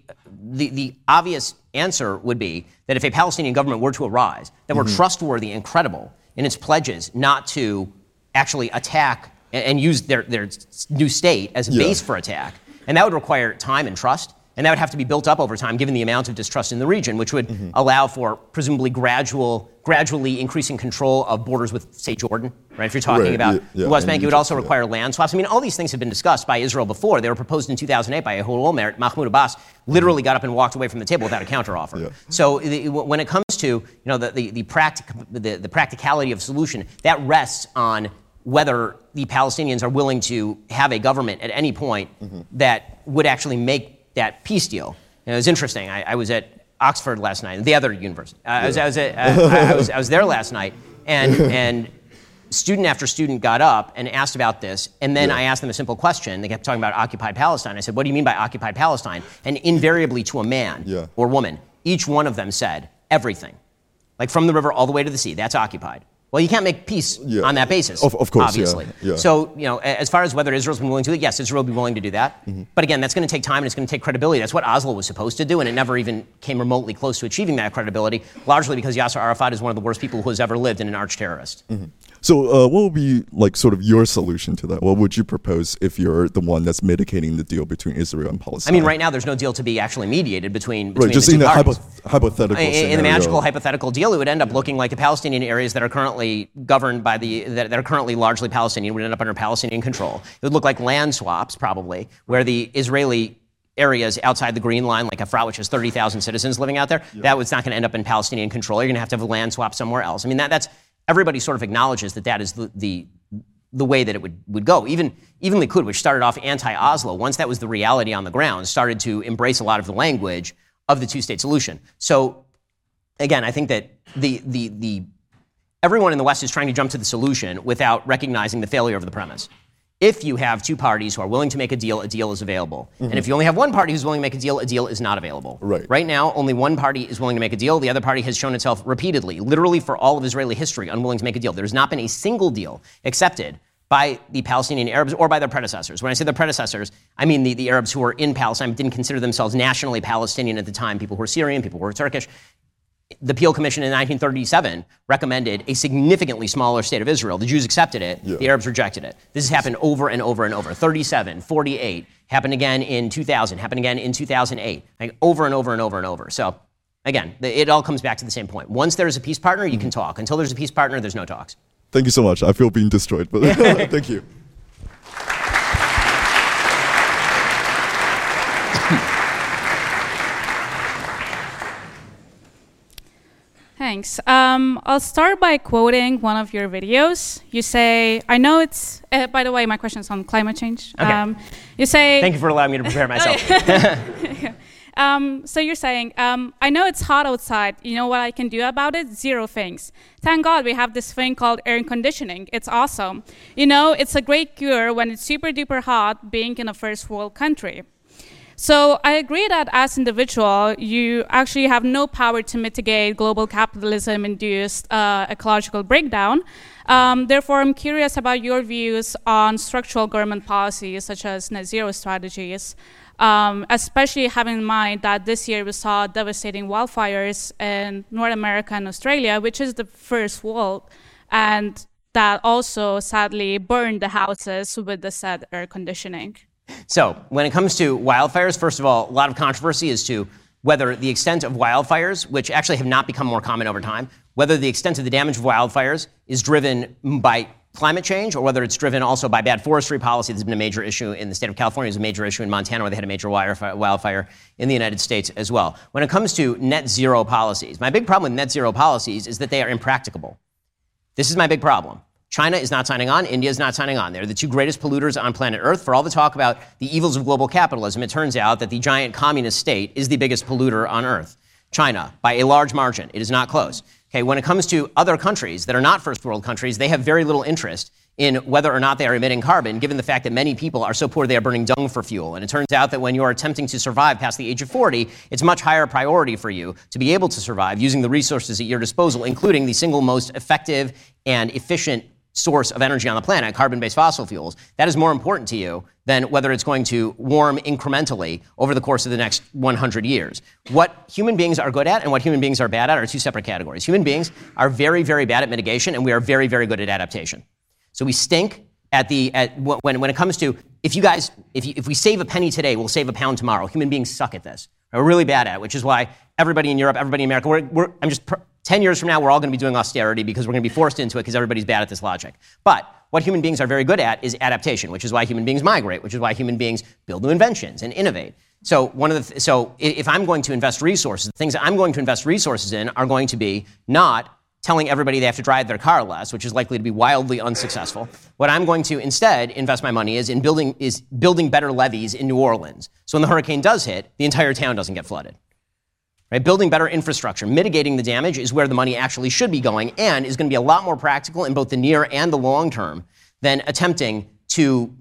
the, the obvious answer would be that if a Palestinian government were to arise that mm-hmm. were trustworthy and credible in its pledges not to actually attack and, use their, their new state as a yeah. base for attack. And that would require time and trust. And that would have to be built up over time, given the amount of distrust in the region, which would mm-hmm. allow for presumably gradual, gradually increasing control of borders with, say, Jordan. Right? If you're talking right. about yeah, yeah. the West Bank, it would also require yeah. land swaps. I mean, all these things have been discussed by Israel before. They were proposed in 2008 by Ehud Olmert. Mahmoud Abbas literally got up and walked away from the table without a counteroffer. So the, when it comes to you know the the, the, practic- the, the practicality of solution, that rests on whether the Palestinians are willing to have a government at any point mm-hmm. that would actually make that peace deal. And it was interesting. I, I, was at Oxford last night, the other university. Uh, yeah. I, was, I, was at, uh, I, was, I was there last night, and, and student after student got up and asked about this, and then yeah. I asked them a simple question. They kept talking about occupied Palestine. I said, What do you mean by occupied Palestine? And invariably to a man yeah. or woman, each one of them said, Everything. Like from the river all the way to the sea, that's occupied. Well, you can't make peace yeah. on that basis. Of, of course, obviously. Yeah, yeah. So, you know, as far as whether Israel's been willing to do it, yes, Israel will be willing to do that. Mm-hmm. But again, that's going to take time and it's going to take credibility. That's what Oslo was supposed to do, and it never even came remotely close to achieving that credibility, largely because Yasser Arafat is one of the worst people who has ever lived and an arch terrorist. Mm-hmm. So, uh, what would be like sort of your solution to that? What would you propose if you're the one that's mitigating the deal between Israel and Palestine? I mean, right now there's no deal to be actually mediated between, between right, just the in parties. Hypo- hypothetical in, in the magical hypothetical deal, it would end up looking like the Palestinian areas that are currently governed by the that, that are currently largely Palestinian would end up under Palestinian control. It would look like land swaps, probably, where the Israeli areas outside the Green Line, like Efrat, which has 30,000 citizens living out there, yep. that was not going to end up in Palestinian control. You're going to have to have a land swap somewhere else. I mean, that, that's everybody sort of acknowledges that that is the, the, the way that it would, would go. Even, even Likud, which started off anti Oslo, once that was the reality on the ground, started to embrace a lot of the language of the two state solution. So, again, I think that the, the, the, everyone in the West is trying to jump to the solution without recognizing the failure of the premise if you have two parties who are willing to make a deal, a deal is available. Mm-hmm. And if you only have one party who's willing to make a deal, a deal is not available. Right. Right now, only one party is willing to make a deal. The other party has shown itself repeatedly, literally for all of Israeli history, unwilling to make a deal. There's not been a single deal accepted by the Palestinian Arabs or by their predecessors. When I say their predecessors, I mean the, the Arabs who were in Palestine didn't consider themselves nationally Palestinian at the time, people who were Syrian, people who were Turkish the Peel Commission in 1937 recommended a significantly smaller state of Israel. The Jews accepted it, yeah. the Arabs rejected it. This has happened over and over and over. 37, 48, happened again in 2000, happened again in 2008, like over and over and over and over. So, again, it all comes back to the same point. Once there's a peace partner, you mm-hmm. can talk. Until there's a peace partner, there's no talks. Thank you so much. I feel being destroyed, but thank you. Thanks. Um, I'll start by quoting one of your videos. You say, I know it's, uh, by the way, my question is on climate change. Okay. Um, you say, Thank you for allowing me to prepare myself. um, so you're saying, um, I know it's hot outside. You know what I can do about it? Zero things. Thank God we have this thing called air conditioning. It's awesome. You know, it's a great cure when it's super duper hot being in a first world country. So I agree that as individual, you actually have no power to mitigate global capitalism-induced uh, ecological breakdown. Um, therefore, I'm curious about your views on structural government policies such as net zero strategies, um, especially having in mind that this year we saw devastating wildfires in North America and Australia, which is the first world. And that also sadly burned the houses with the said air conditioning. So, when it comes to wildfires, first of all, a lot of controversy as to whether the extent of wildfires, which actually have not become more common over time, whether the extent of the damage of wildfires is driven by climate change or whether it's driven also by bad forestry policy. There's been a major issue in the state of California. There's a major issue in Montana where they had a major wildfire in the United States as well. When it comes to net zero policies, my big problem with net zero policies is that they are impracticable. This is my big problem. China is not signing on. India is not signing on. They're the two greatest polluters on planet Earth. For all the talk about the evils of global capitalism, it turns out that the giant communist state is the biggest polluter on Earth. China, by a large margin. It is not close. Okay, when it comes to other countries that are not first world countries, they have very little interest in whether or not they are emitting carbon, given the fact that many people are so poor they are burning dung for fuel. And it turns out that when you are attempting to survive past the age of 40, it's much higher priority for you to be able to survive using the resources at your disposal, including the single most effective and efficient source of energy on the planet, carbon based fossil fuels, that is more important to you than whether it's going to warm incrementally over the course of the next 100 years. What human beings are good at and what human beings are bad at are two separate categories. Human beings are very, very bad at mitigation, and we are very, very good at adaptation. So we stink at the at when when it comes to if you guys if you, if we save a penny today, we'll save a pound tomorrow. Human beings suck at this. We're really bad at it, which is why everybody in Europe, everybody in America, we're, we're I'm just 10 years from now, we're all going to be doing austerity because we're going to be forced into it because everybody's bad at this logic. But what human beings are very good at is adaptation, which is why human beings migrate, which is why human beings build new inventions and innovate. So one of the th- so if I'm going to invest resources, the things that I'm going to invest resources in are going to be not telling everybody they have to drive their car less, which is likely to be wildly unsuccessful. What I'm going to instead invest my money is in building is building better levees in New Orleans. So when the hurricane does hit, the entire town doesn't get flooded. Right? Building better infrastructure, mitigating the damage is where the money actually should be going and is going to be a lot more practical in both the near and the long term than attempting to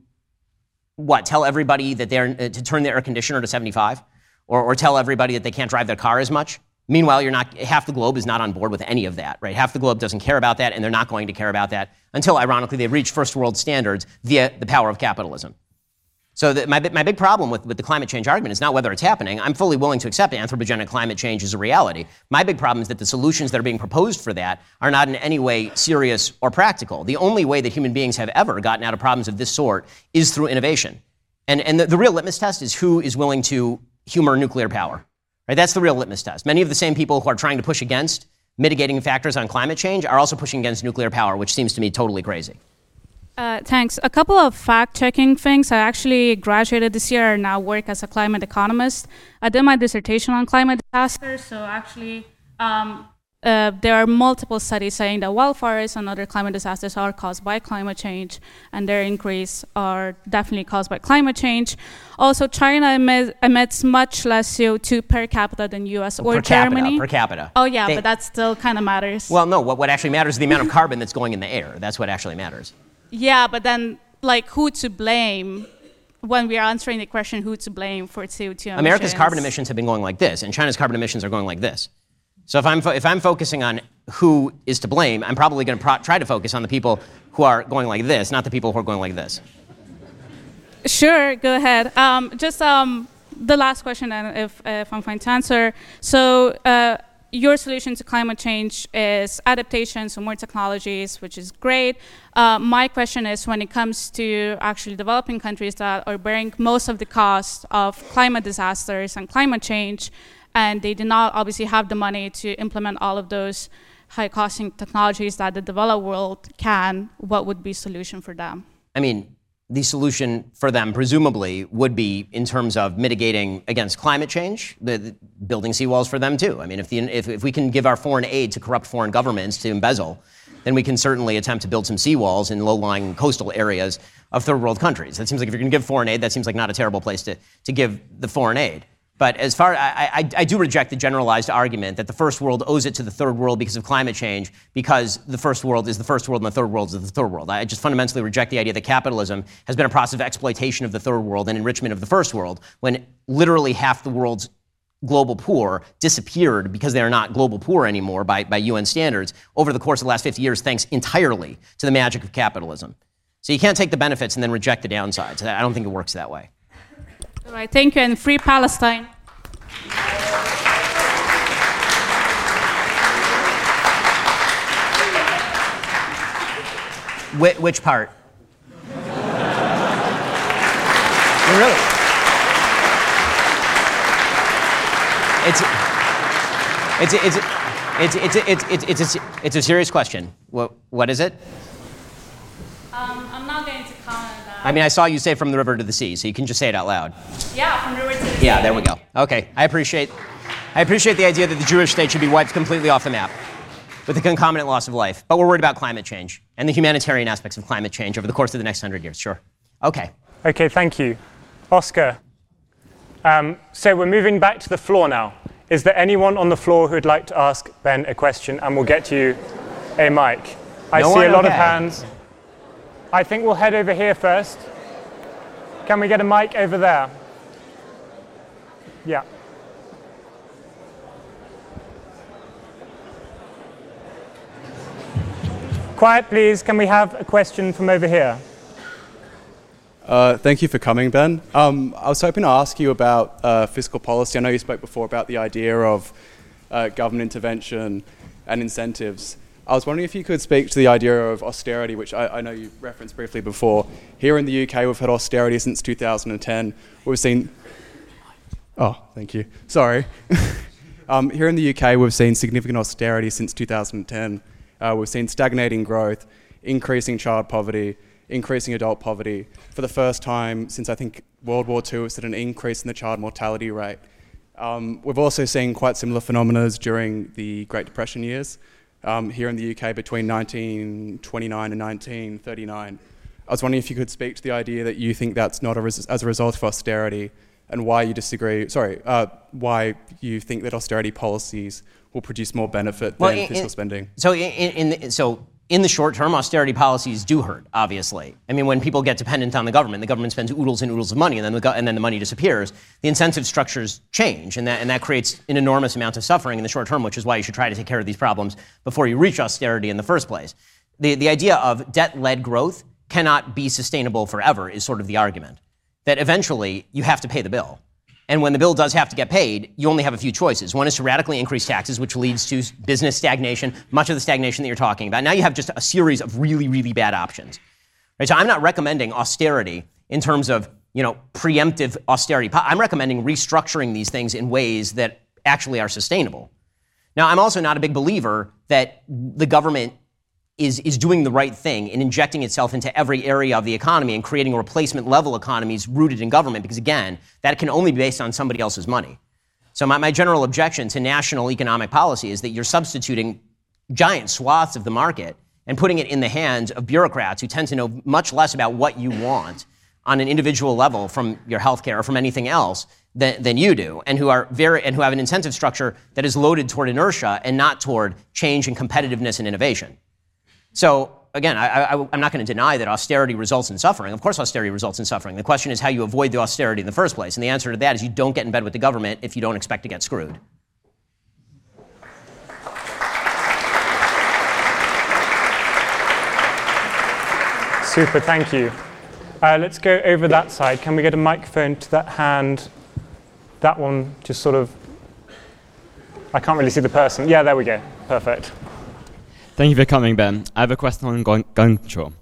what tell everybody that they're uh, to turn their air conditioner to 75 or, or tell everybody that they can't drive their car as much. Meanwhile, you're not half the globe is not on board with any of that, right? Half the globe doesn't care about that, and they're not going to care about that until, ironically, they reach first world standards via the power of capitalism. So the, my, my big problem with, with the climate change argument is not whether it's happening. I'm fully willing to accept anthropogenic climate change as a reality. My big problem is that the solutions that are being proposed for that are not in any way serious or practical. The only way that human beings have ever gotten out of problems of this sort is through innovation. And, and the, the real litmus test is who is willing to humor nuclear power. Right? That's the real litmus test. Many of the same people who are trying to push against mitigating factors on climate change are also pushing against nuclear power, which seems to me totally crazy. Uh, thanks. A couple of fact checking things. I actually graduated this year and now work as a climate economist. I did my dissertation on climate disasters, so actually, um, uh, there are multiple studies saying that wildfires and other climate disasters are caused by climate change, and their increase are definitely caused by climate change. Also, China emits, emits much less CO2 per capita than U.S. or per Germany. Capita, per capita. Oh yeah, they, but that still kind of matters. Well, no. What, what actually matters is the amount of carbon that's going in the air. That's what actually matters. Yeah, but then like who to blame when we are answering the question who to blame for CO2 emissions? America's carbon emissions have been going like this, and China's carbon emissions are going like this. So if I'm, fo- if I'm focusing on who is to blame, I'm probably going to pro- try to focus on the people who are going like this, not the people who are going like this. Sure, go ahead. Um, just um, the last question, then, if, if I'm fine to answer. So. Uh, your solution to climate change is adaptation, so more technologies, which is great. Uh, my question is when it comes to actually developing countries that are bearing most of the cost of climate disasters and climate change, and they do not obviously have the money to implement all of those high costing technologies that the developed world can, what would be solution for them? I mean, the solution for them, presumably, would be in terms of mitigating against climate change, the, the building seawalls for them too. I mean, if, the, if, if we can give our foreign aid to corrupt foreign governments to embezzle, then we can certainly attempt to build some seawalls in low-lying coastal areas of third world countries. That seems like if you're going to give foreign aid, that seems like not a terrible place to, to give the foreign aid. But as far I, I, I, do reject the generalized argument that the first world owes it to the third world because of climate change, because the first world is the first world and the third world is the third world. I just fundamentally reject the idea that capitalism has been a process of exploitation of the third world and enrichment of the first world, when literally half the world's global poor disappeared because they are not global poor anymore by, by UN standards over the course of the last 50 years, thanks entirely to the magic of capitalism. So you can't take the benefits and then reject the downsides. I don't think it works that way. Right, thank you, and free Palestine. Wh- which part? really? It's, it's, it's, it's, it's, it's, it's, it's, a, it's a serious question. What, what is it? Um, I'm not going to comment on that. I mean, I saw you say from the river to the sea, so you can just say it out loud. Yeah, from river to the sea. Yeah, there we go. Okay, I appreciate, I appreciate the idea that the Jewish state should be wiped completely off the map with the concomitant loss of life. But we're worried about climate change and the humanitarian aspects of climate change over the course of the next hundred years. Sure. Okay. Okay, thank you. Oscar. Um, so we're moving back to the floor now. Is there anyone on the floor who would like to ask Ben a question? And we'll get you a mic. I No see one? a lot of Okay. hands. I think we'll head over here first. Can we get a mic over there? Yeah. Quiet, please. Can we have a question from over here? Uh, thank you for coming, Ben. Um, I was hoping to ask you about uh, fiscal policy. I know you spoke before about the idea of uh, government intervention and incentives. I was wondering if you could speak to the idea of austerity, which I, I know you referenced briefly before. Here in the UK, we've had austerity since 2010. We've seen. Oh, thank you. Sorry. um, here in the UK, we've seen significant austerity since 2010. Uh, we've seen stagnating growth, increasing child poverty, increasing adult poverty. For the first time since I think World War II, we've seen an increase in the child mortality rate. Um, we've also seen quite similar phenomena during the Great Depression years um, here in the UK between 1929 and 1939. I was wondering if you could speak to the idea that you think that's not a res- as a result of austerity and why you disagree, sorry, uh, why you think that austerity policies will produce more benefit Well, than in- fiscal in- spending. So in, in, in the, so in the short term, austerity policies do hurt. Obviously, I mean, when people get dependent on the government, the government spends oodles and oodles of money, and then the, go- and then the money disappears. The incentive structures change, and that and that creates an enormous amount of suffering in the short term, which is why you should try to take care of these problems before you reach austerity in the first place. The the idea of debt-led growth cannot be sustainable forever is sort of the argument that eventually you have to pay the bill. And when the bill does have to get paid, you only have a few choices. One is to radically increase taxes, which leads to business stagnation, much of the stagnation that you're talking about. Now you have just a series of really, really bad options. Right? So I'm not recommending austerity in terms of you know preemptive austerity. I'm recommending restructuring these things in ways that actually are sustainable. Now I'm also not a big believer that the government is, is doing the right thing in injecting itself into every area of the economy and creating replacement level economies rooted in government, because again, that can only be based on somebody else's money. So, my, my general objection to national economic policy is that you're substituting giant swaths of the market and putting it in the hands of bureaucrats who tend to know much less about what you want on an individual level from your healthcare or from anything else than, than you do, and who are very and who have an incentive structure that is loaded toward inertia and not toward change and competitiveness and innovation. So again, I, I'm not going to deny that austerity results in suffering. Of course, austerity results in suffering. The question is how you avoid the austerity in the first place. And the answer to that is you don't get in bed with the government if you don't expect to get screwed. Super, thank you. Uh, let's go over that side. Can we get a microphone to that hand? That one, just sort of. I can't really see the person. Yeah, there we go. Perfect. Thank you for coming, Ben. I have a question on gun, gun control.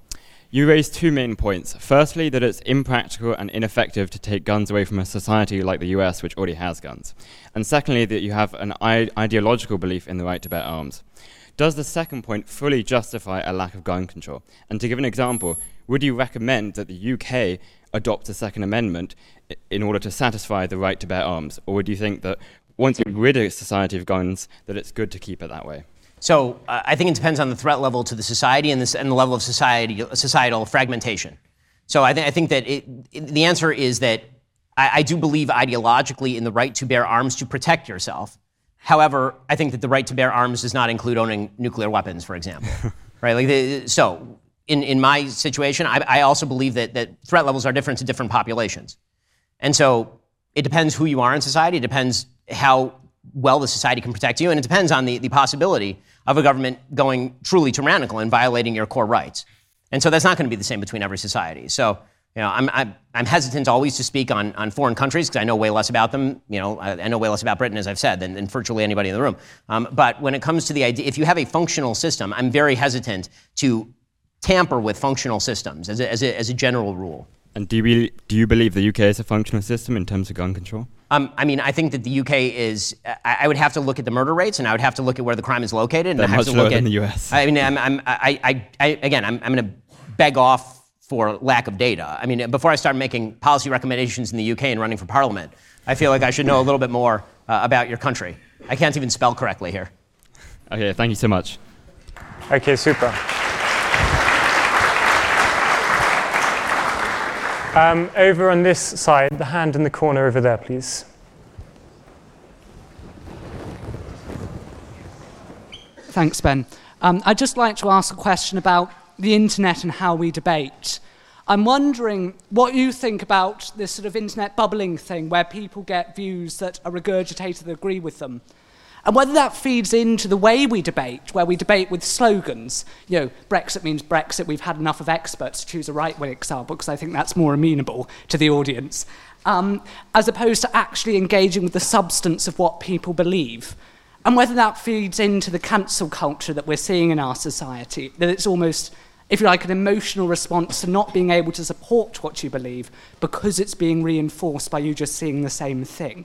You raised two main points. Firstly, that it's impractical and ineffective to take guns away from a society like the US, which already has guns. And secondly, that you have an I- ideological belief in the right to bear arms. Does the second point fully justify a lack of gun control? And to give an example, would you recommend that the UK adopt a Second Amendment in order to satisfy the right to bear arms? Or would you think that once you rid a society of guns, that it's good to keep it that way? So uh, I think it depends on the threat level to the society and, this, and the level of society, societal fragmentation. So I, th- I think that it, it- the answer is that I, I do believe ideologically in the right to bear arms to protect yourself. However, I think that the right to bear arms does not include owning nuclear weapons, for example. right? Like the, so in, in my situation, I, I also believe that, that threat levels are different to different populations. And so it depends who you are in society. It depends how well the society can protect you. And it depends on the, the possibility of a government going truly tyrannical and violating your core rights. And so that's not going to be the same between every society. So, you know, I'm, I'm, I'm hesitant always to speak on, on foreign countries because I know way less about them. You know, I, I know way less about Britain, as I've said, than, than virtually anybody in the room. Um, but when it comes to the idea, if you have a functional system, I'm very hesitant to tamper with functional systems as a, as a, as a general rule. And do you, be, do you believe the UK is a functional system in terms of gun control? Um, I mean, I think that the UK is. I, I, would have to look at the murder rates, and I would have to look at where the crime is located. They're and I much have to lower look than at, the US. I mean, I'm, I'm, I, I, I, again, I'm, I'm going to beg off for lack of data. I mean, before I start making policy recommendations in the UK and running for parliament, I feel like I should know a little bit more uh, about your country. I can't even spell correctly here. Okay, thank you so much. Okay, super. Um, over on this side, the hand in the corner over there, please. Thanks, Ben. Um, I'd just like to ask a question about the internet and how we debate. I'm wondering what you think about this sort of internet bubbling thing where people get views that are regurgitated that agree with them. And whether that feeds into the way we debate, where we debate with slogans. You know, Brexit means Brexit, we've had enough of experts to choose a right wing example, because I think that's more amenable to the audience, um, as opposed to actually engaging with the substance of what people believe. And whether that feeds into the cancel culture that we're seeing in our society, that it's almost, if you like, an emotional response to not being able to support what you believe because it's being reinforced by you just seeing the same thing.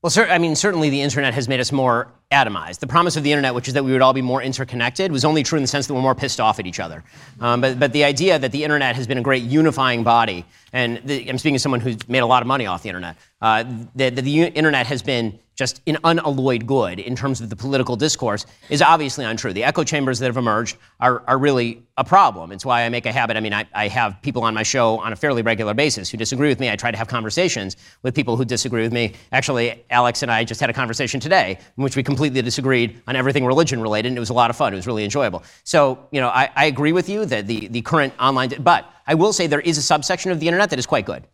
Well, sir, I mean, certainly the internet has made us more atomized. The promise of the internet, which is that we would all be more interconnected, was only true in the sense that we're more pissed off at each other. Um, but, but the idea that the internet has been a great unifying body, and the, I'm speaking as someone who's made a lot of money off the internet, uh, that, that the internet has been just an unalloyed good in terms of the political discourse is obviously untrue. The echo chambers that have emerged are, are really a problem. It's why I make a habit. I mean, I, I have people on my show on a fairly regular basis who disagree with me. I try to have conversations with people who disagree with me. Actually, Alex and I just had a conversation today in which we completely disagreed on everything religion related, and it was a lot of fun. It was really enjoyable. So, you know, I, I agree with you that the, the current online, but I will say there is a subsection of the internet that is quite good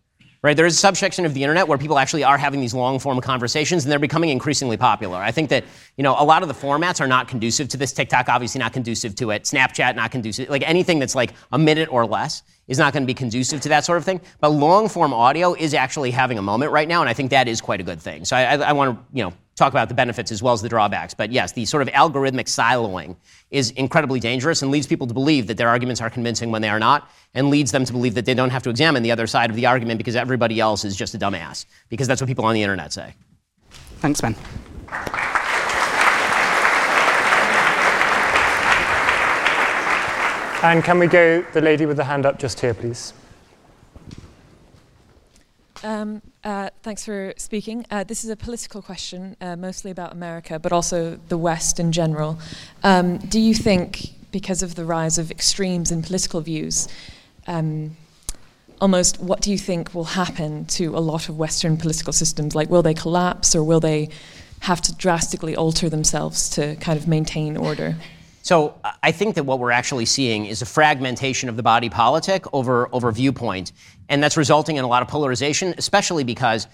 right? There is a subsection of the internet where people actually are having these long form conversations and they're becoming increasingly popular. I think that, you know, a lot of the formats are not conducive to this. TikTok obviously not conducive to it. Snapchat not conducive. Like anything that's like a minute or less is not going to be conducive to that sort of thing. But long form audio is actually having a moment right now, and I think that is quite a good thing. So I, I, I want to, you know, talk about the benefits as well as the drawbacks. But yes, the sort of algorithmic siloing is incredibly dangerous and leads people to believe that their arguments are convincing when they are not, and leads them to believe that they don't have to examine the other side of the argument because everybody else is just a dumbass. Because that's what people on the internet say. Thanks, Ben. And can we go the lady with the hand up just here, please? Um, uh, thanks for speaking. Uh, this is a political question, uh, mostly about America, but also the West in general. Um, do you think, because of the rise of extremes in political views, um, almost what do you think will happen to a lot of Western political systems? Like, will they collapse or will they have to drastically alter themselves to kind of maintain order? So I think that what we're actually seeing is a fragmentation of the body politic over, over viewpoint. And that's resulting in a lot of polarization, especially because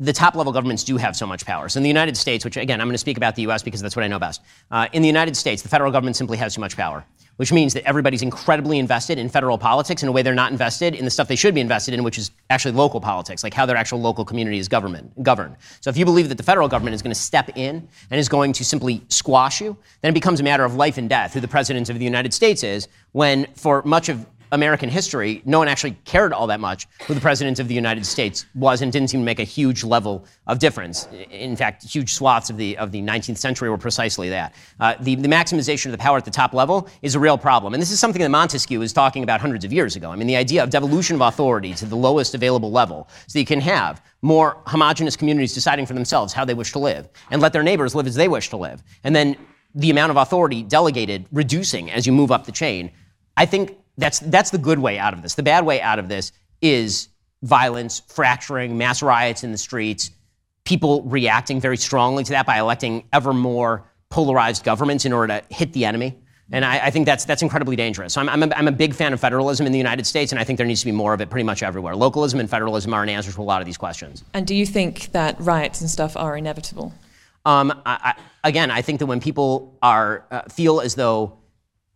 the top level governments do have so much power. So in the United States, which again, I'm going to speak about the US because that's what I know best. Uh, in the United States, the federal government simply has too much power which means that everybody's incredibly invested in federal politics in a way they're not invested in the stuff they should be invested in, which is actually local politics, like how their actual local community is government, governed. So if you believe that the federal government is going to step in and is going to simply squash you, then it becomes a matter of life and death who the president of the United States is, when for much of American history, no one actually cared all that much who the president of the United States was and didn't seem to make a huge level of difference. In fact, huge swaths of the, of the 19th century were precisely that. Uh, the, the maximization of the power at the top level is a real problem. And this is something that Montesquieu was talking about hundreds of years ago. I mean, the idea of devolution of authority to the lowest available level so you can have more homogenous communities deciding for themselves how they wish to live and let their neighbors live as they wish to live. And then the amount of authority delegated reducing as you move up the chain. I think that's, that's the good way out of this. The bad way out of this is violence, fracturing, mass riots in the streets, people reacting very strongly to that by electing ever more polarized governments in order to hit the enemy. And I, I think that's, that's incredibly dangerous. So I'm, I'm, a, I'm a big fan of federalism in the United States, and I think there needs to be more of it pretty much everywhere. Localism and federalism are an answer to a lot of these questions. And do you think that riots and stuff are inevitable? Um, I, I, again, I think that when people are, uh, feel as though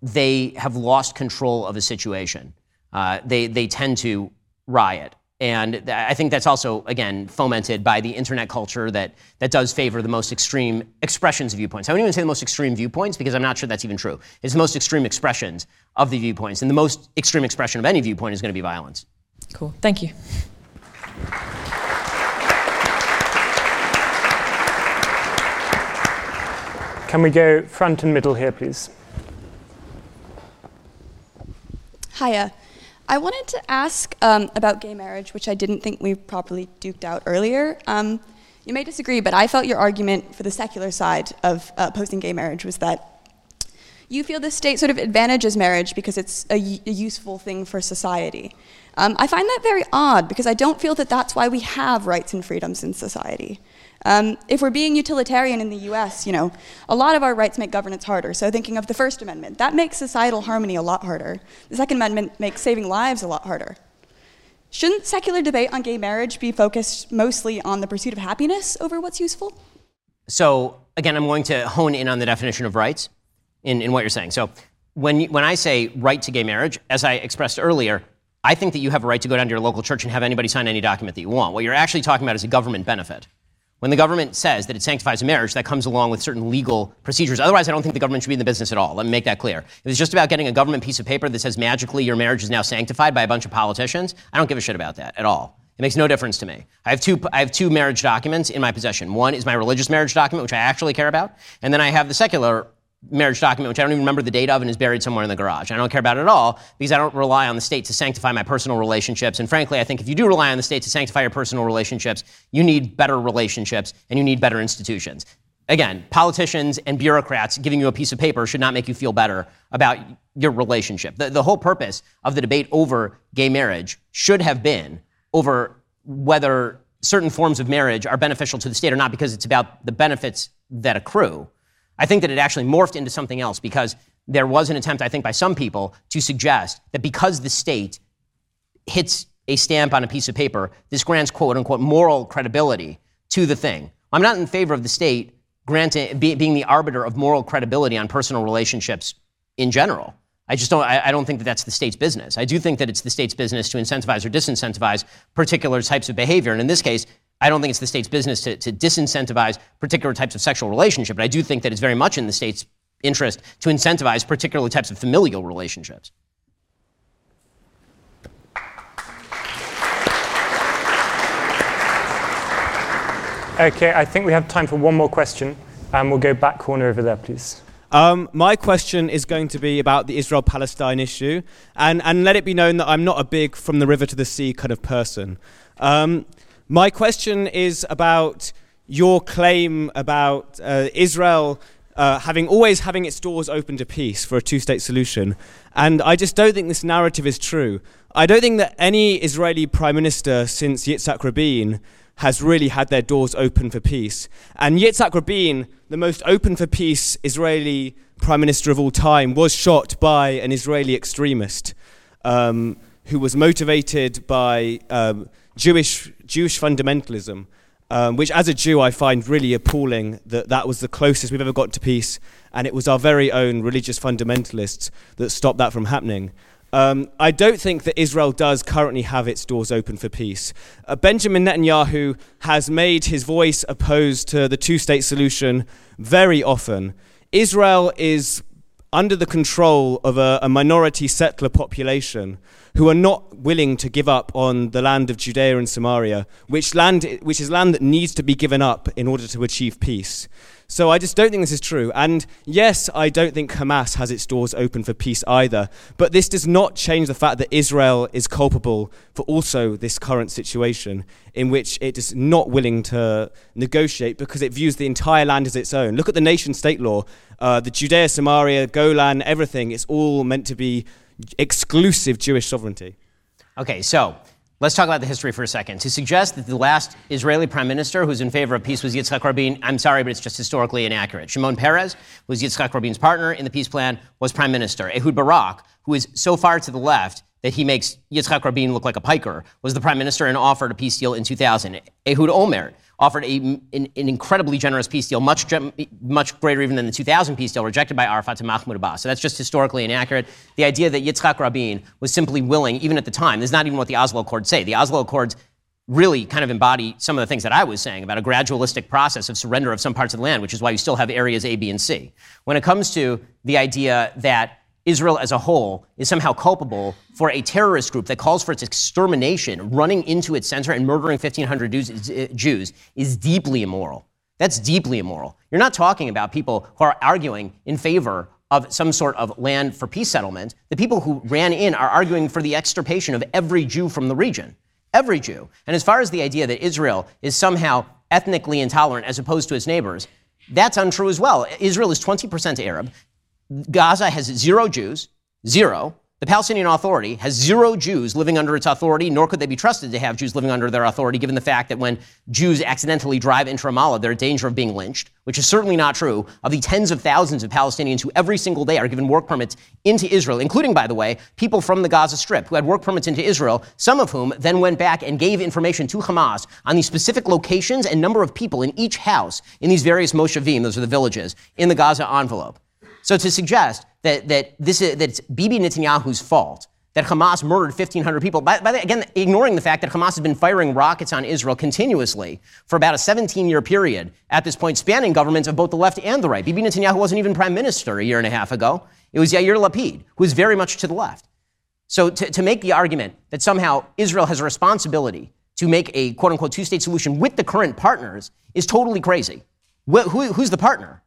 they have lost control of a situation. Uh, they, they tend to riot. And I think that's also, again, fomented by the internet culture that, that does favor the most extreme expressions of viewpoints. I wouldn't even say the most extreme viewpoints because I'm not sure that's even true. It's the most extreme expressions of the viewpoints. And the most extreme expression of any viewpoint is going to be violence. Cool. Thank you. Can we go front and middle here, please? Hiya. I wanted to ask um, about gay marriage, which I didn't think we properly duked out earlier. Um, you may disagree, but I felt your argument for the secular side of uh, opposing gay marriage was that you feel the state sort of advantages marriage because it's a, useful thing for society. Um, I find that very odd because I don't feel that that's why we have rights and freedoms in society. Um, if we're being utilitarian in the US, you know, a lot of our rights make governance harder. So thinking of the First Amendment, that makes societal harmony a lot harder. The Second Amendment makes saving lives a lot harder. Shouldn't secular debate on gay marriage be focused mostly on the pursuit of happiness over what's useful? So again, I'm going to hone in on the definition of rights in, in what you're saying. So when, when I say right to gay marriage, as I expressed earlier, I think that you have a right to go down to your local church and have anybody sign any document that you want. What you're actually talking about is a government benefit. When the government says that it sanctifies a marriage, that comes along with certain legal procedures. Otherwise, I don't think the government should be in the business at all. Let me make that clear. If it's just about getting a government piece of paper that says magically your marriage is now sanctified by a bunch of politicians, I don't give a shit about that at all. It makes no difference to me. I have two, I have two marriage documents in my possession. One is my religious marriage document, which I actually care about, and then I have the secular marriage document, which I don't even remember the date of and is buried somewhere in the garage. I don't care about it at all because I don't rely on the state to sanctify my personal relationships. And frankly, I think if you do rely on the state to sanctify your personal relationships, you need better relationships and you need better institutions. Again, politicians and bureaucrats giving you a piece of paper should not make you feel better about your relationship. The, the whole purpose of the debate over gay marriage should have been over whether certain forms of marriage are beneficial to the state or not because it's about the benefits that accrue. I think that it actually morphed into something else because there was an attempt, I think, by some people to suggest that because the state hits a stamp on a piece of paper, this grants quote unquote moral credibility to the thing. I'm not in favor of the state granting, be, being the arbiter of moral credibility on personal relationships in general. I just don't, I, I don't think that that's the state's business. I do think that it's the state's business to incentivize or disincentivize particular types of behavior. And in this case, I don't think it's the state's business to, to disincentivize particular types of sexual relationship, but I do think that it's very much in the state's interest to incentivize particular types of familial relationships. Okay, I think we have time for one more question, and we'll go back corner over there, please. Um, my question is going to be about the Israel Palestine issue, and, and let it be known that I'm not a big from the river to the sea kind of person. Um, my question is about your claim about uh, Israel uh, having always having its doors open to peace for a two-state solution, and I just don't think this narrative is true. I don't think that any Israeli prime minister since Yitzhak Rabin has really had their doors open for peace. And Yitzhak Rabin, the most open for peace Israeli prime minister of all time, was shot by an Israeli extremist um, who was motivated by. Um, Jewish, Jewish fundamentalism, um, which as a Jew I find really appalling that that was the closest we've ever got to peace, and it was our very own religious fundamentalists that stopped that from happening. Um, I don't think that Israel does currently have its doors open for peace. Uh, Benjamin Netanyahu has made his voice opposed to the two state solution very often. Israel is under the control of a, a minority settler population who are not willing to give up on the land of Judea and Samaria, which, land, which is land that needs to be given up in order to achieve peace. So I just don't think this is true. And yes, I don't think Hamas has its doors open for peace either. But this does not change the fact that Israel is culpable for also this current situation in which it is not willing to negotiate because it views the entire land as its own. Look at the nation state law. Uh, the Judea, Samaria, Golan, everything, it's all meant to be exclusive Jewish sovereignty. Okay, so let's talk about the history for a second. To suggest that the last Israeli prime minister who's in favor of peace was Yitzhak Rabin, I'm sorry, but it's just historically inaccurate. Shimon Peres, who was Yitzhak Rabin's partner in the peace plan, was prime minister. Ehud Barak, who is so far to the left that he makes Yitzhak Rabin look like a piker, was the prime minister and offered a peace deal in 2000. Ehud Olmert offered a, an, an, incredibly generous peace deal, much, much greater even than the 2000 peace deal rejected by Arafat to Mahmoud Abbas. So that's just historically inaccurate. The idea that Yitzhak Rabin was simply willing, even at the time, this is not even what the Oslo Accords say. The Oslo Accords really kind of embody some of the things that I was saying about a gradualistic process of surrender of some parts of the land, which is why you still have areas A, B, and C. When it comes to the idea that Israel as a whole is somehow culpable for a terrorist group that calls for its extermination, running into its center and murdering 1,500 Jews, is deeply immoral. That's deeply immoral. You're not talking about people who are arguing in favor of some sort of land for peace settlement. The people who ran in are arguing for the extirpation of every Jew from the region. Every Jew. And as far as the idea that Israel is somehow ethnically intolerant as opposed to its neighbors, that's untrue as well. Israel is 20% Arab. Gaza has zero Jews, zero. The Palestinian Authority has zero Jews living under its authority, nor could they be trusted to have Jews living under their authority, given the fact that when Jews accidentally drive into Ramallah, they're in danger of being lynched, which is certainly not true of the tens of thousands of Palestinians who every single day are given work permits into Israel, including, by the way, people from the Gaza Strip who had work permits into Israel, some of whom then went back and gave information to Hamas on the specific locations and number of people in each house in these various moshavim, those are the villages, in the Gaza envelope. So to suggest that, that, this is, that it's Bibi Netanyahu's fault that Hamas murdered 1,500 people, by, by the, again, ignoring the fact that Hamas has been firing rockets on Israel continuously for about a 17 year period at this point, spanning governments of both the left and the right. Bibi Netanyahu wasn't even prime minister a year and a half ago. It was Yair Lapid, who was very much to the left. So to, to make the argument that somehow Israel has a responsibility to make a quote unquote two state solution with the current partners is totally crazy. Wh- who, who's the partner?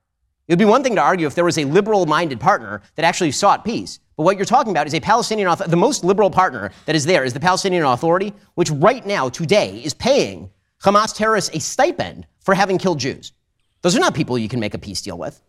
It would be one thing to argue if there was a liberal minded partner that actually sought peace. But what you're talking about is a Palestinian. The most liberal partner that is there is the Palestinian Authority, which right now, today, is paying Hamas terrorists a stipend for having killed Jews. Those are not people you can make a peace deal with.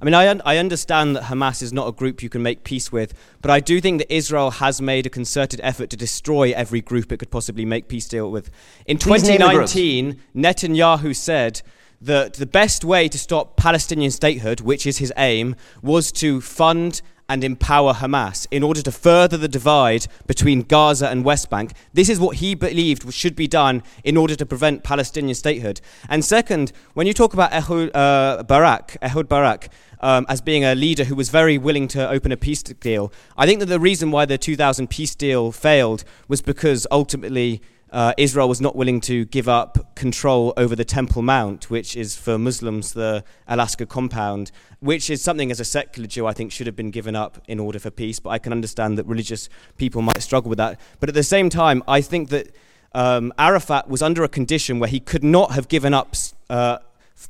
I mean, I, un- I understand that Hamas is not a group you can make peace with, but I do think that Israel has made a concerted effort to destroy every group it could possibly make peace deal with. In Please 2019, Netanyahu said that the best way to stop Palestinian statehood, which is his aim, was to fund and empower Hamas in order to further the divide between Gaza and West Bank. This is what he believed should be done in order to prevent Palestinian statehood. And second, when you talk about Ehud uh, Barak, Ehud Barak, um, as being a leader who was very willing to open a peace deal, I think that the reason why the 2000 peace deal failed was because ultimately uh, Israel was not willing to give up control over the Temple Mount, which is for Muslims the Al-Aqsa compound, which is something as a secular Jew I think should have been given up in order for peace. But I can understand that religious people might struggle with that. But at the same time, I think that um, Arafat was under a condition where he could not have given up. Uh,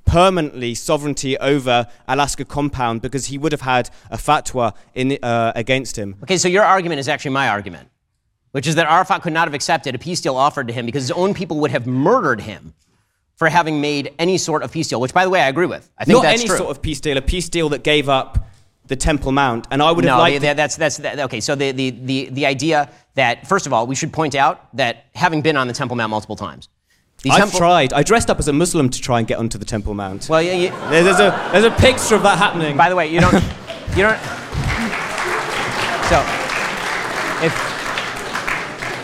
permanently sovereignty over Al-Aqsa compound because he would have had a fatwa in, uh, against him. Okay, so your argument is actually my argument which is that Arafat could not have accepted a peace deal offered to him because his own people would have murdered him for having made any sort of peace deal, which, by the way, I agree with. I think Not that's any true. sort of peace deal, a peace deal that gave up the Temple Mount. And I would have no, liked. the, that's, that's, that, okay, so the, the, the, the idea that, first of all, we should point out that having been on the Temple Mount multiple times, I've tried. I dressed up as a Muslim to try and get onto the Temple Mount. Well, yeah, yeah. There's, a, there's a picture of that happening. By the way, you don't. you don't. So, if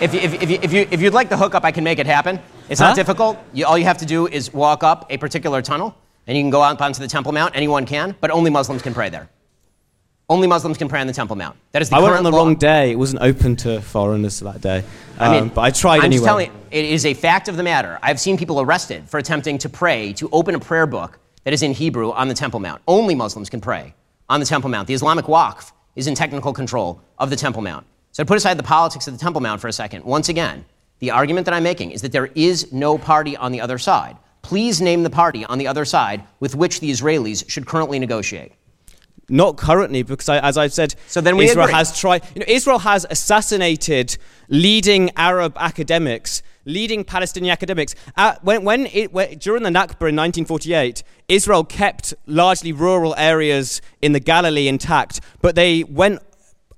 if, if, if, you, if, you, if you'd like the hookup, I can make it happen. It's Huh? not difficult. You, all you have to do is walk up a particular tunnel, and you can go out onto the Temple Mount. Anyone can, but only Muslims can pray there. Only Muslims can pray on the Temple Mount. That is the I went on the law. wrong day. It wasn't open to foreigners that day. I mean, Um, but I tried I'm anyway. just telling you, it is a fact of the matter. I've seen people arrested for attempting to pray, to open a prayer book that is in Hebrew on the Temple Mount. Only Muslims can pray on the Temple Mount. The Islamic Waqf is in technical control of the Temple Mount. So to put aside the politics of the Temple Mount for a second, once again, the argument that I'm making is that there is no party on the other side. Please name the party on the other side with which the Israelis should currently negotiate. Not currently, because I, as I've said, So then Israel agree. has tried. You know, Israel has assassinated leading Arab academics, leading Palestinian academics. Uh, when, when it when, during the Nakba in 1948, Israel kept largely rural areas in the Galilee intact, but they went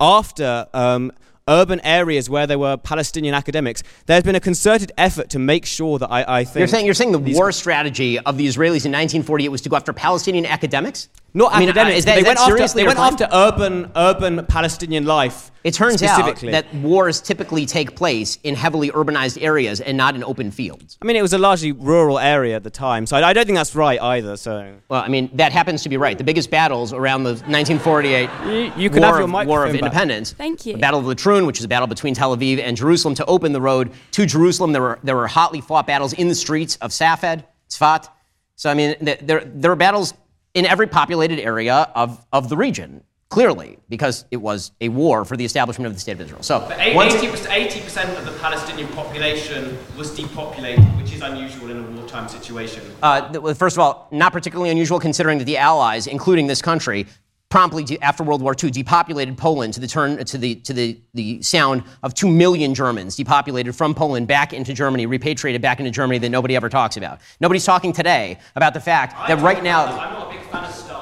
after. Um, Urban areas where there were Palestinian academics. There's been a concerted effort to make sure that I, I think. You're saying, you're saying the war strategy of the Israelis in 1948 was to go after Palestinian academics? Not I mean, uh, academics. is that- but is they that went after they went claim? after urban urban Palestinian life. It turns out that wars typically take place in heavily urbanized areas and not in open fields. I mean, it was a largely rural area at the time, so I, I don't think that's right either. So Well, I mean, that happens to be right. The biggest battles around the 1948 You- you War, of, War of. Independence. Thank you. The Battle of Latrun, which is a battle between Tel Aviv and Jerusalem to open the road to Jerusalem. There were, there were hotly fought battles in the streets of Safed, Tzfat. So, I mean, there, there were battles in every populated area of, of the region, clearly, because it was a war for the establishment of the State of Israel. So, once- 80% of the Palestinian population was depopulated, which is unusual in a wartime situation. Uh, first of all, not particularly unusual considering that the Allies, including this country, promptly de- after World War II depopulated Poland to the turn to the to the the sound of two million Germans depopulated from Poland back into Germany, repatriated back into Germany that nobody ever talks about. Nobody's talking today about the fact that right now.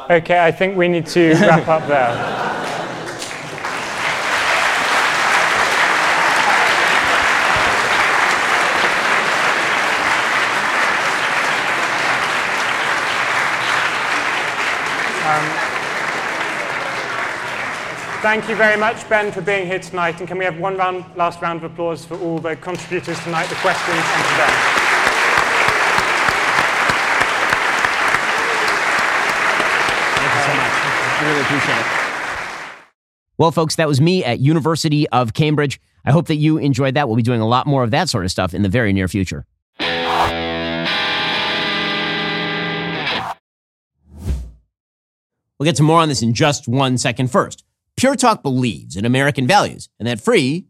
Okay, I think we need to wrap up there. Um, Thank you very much, Ben, for being here tonight. And can we have one round, last round of applause for all the contributors tonight, the questions, and to Ben? Thank you so much. Really appreciate it. Well, folks, that was me at University of Cambridge. I hope that you enjoyed that. We'll be doing a lot more of that sort of stuff in the very near future. We'll get to more on this in just one second. First, Pure Talk believes in American values, and that free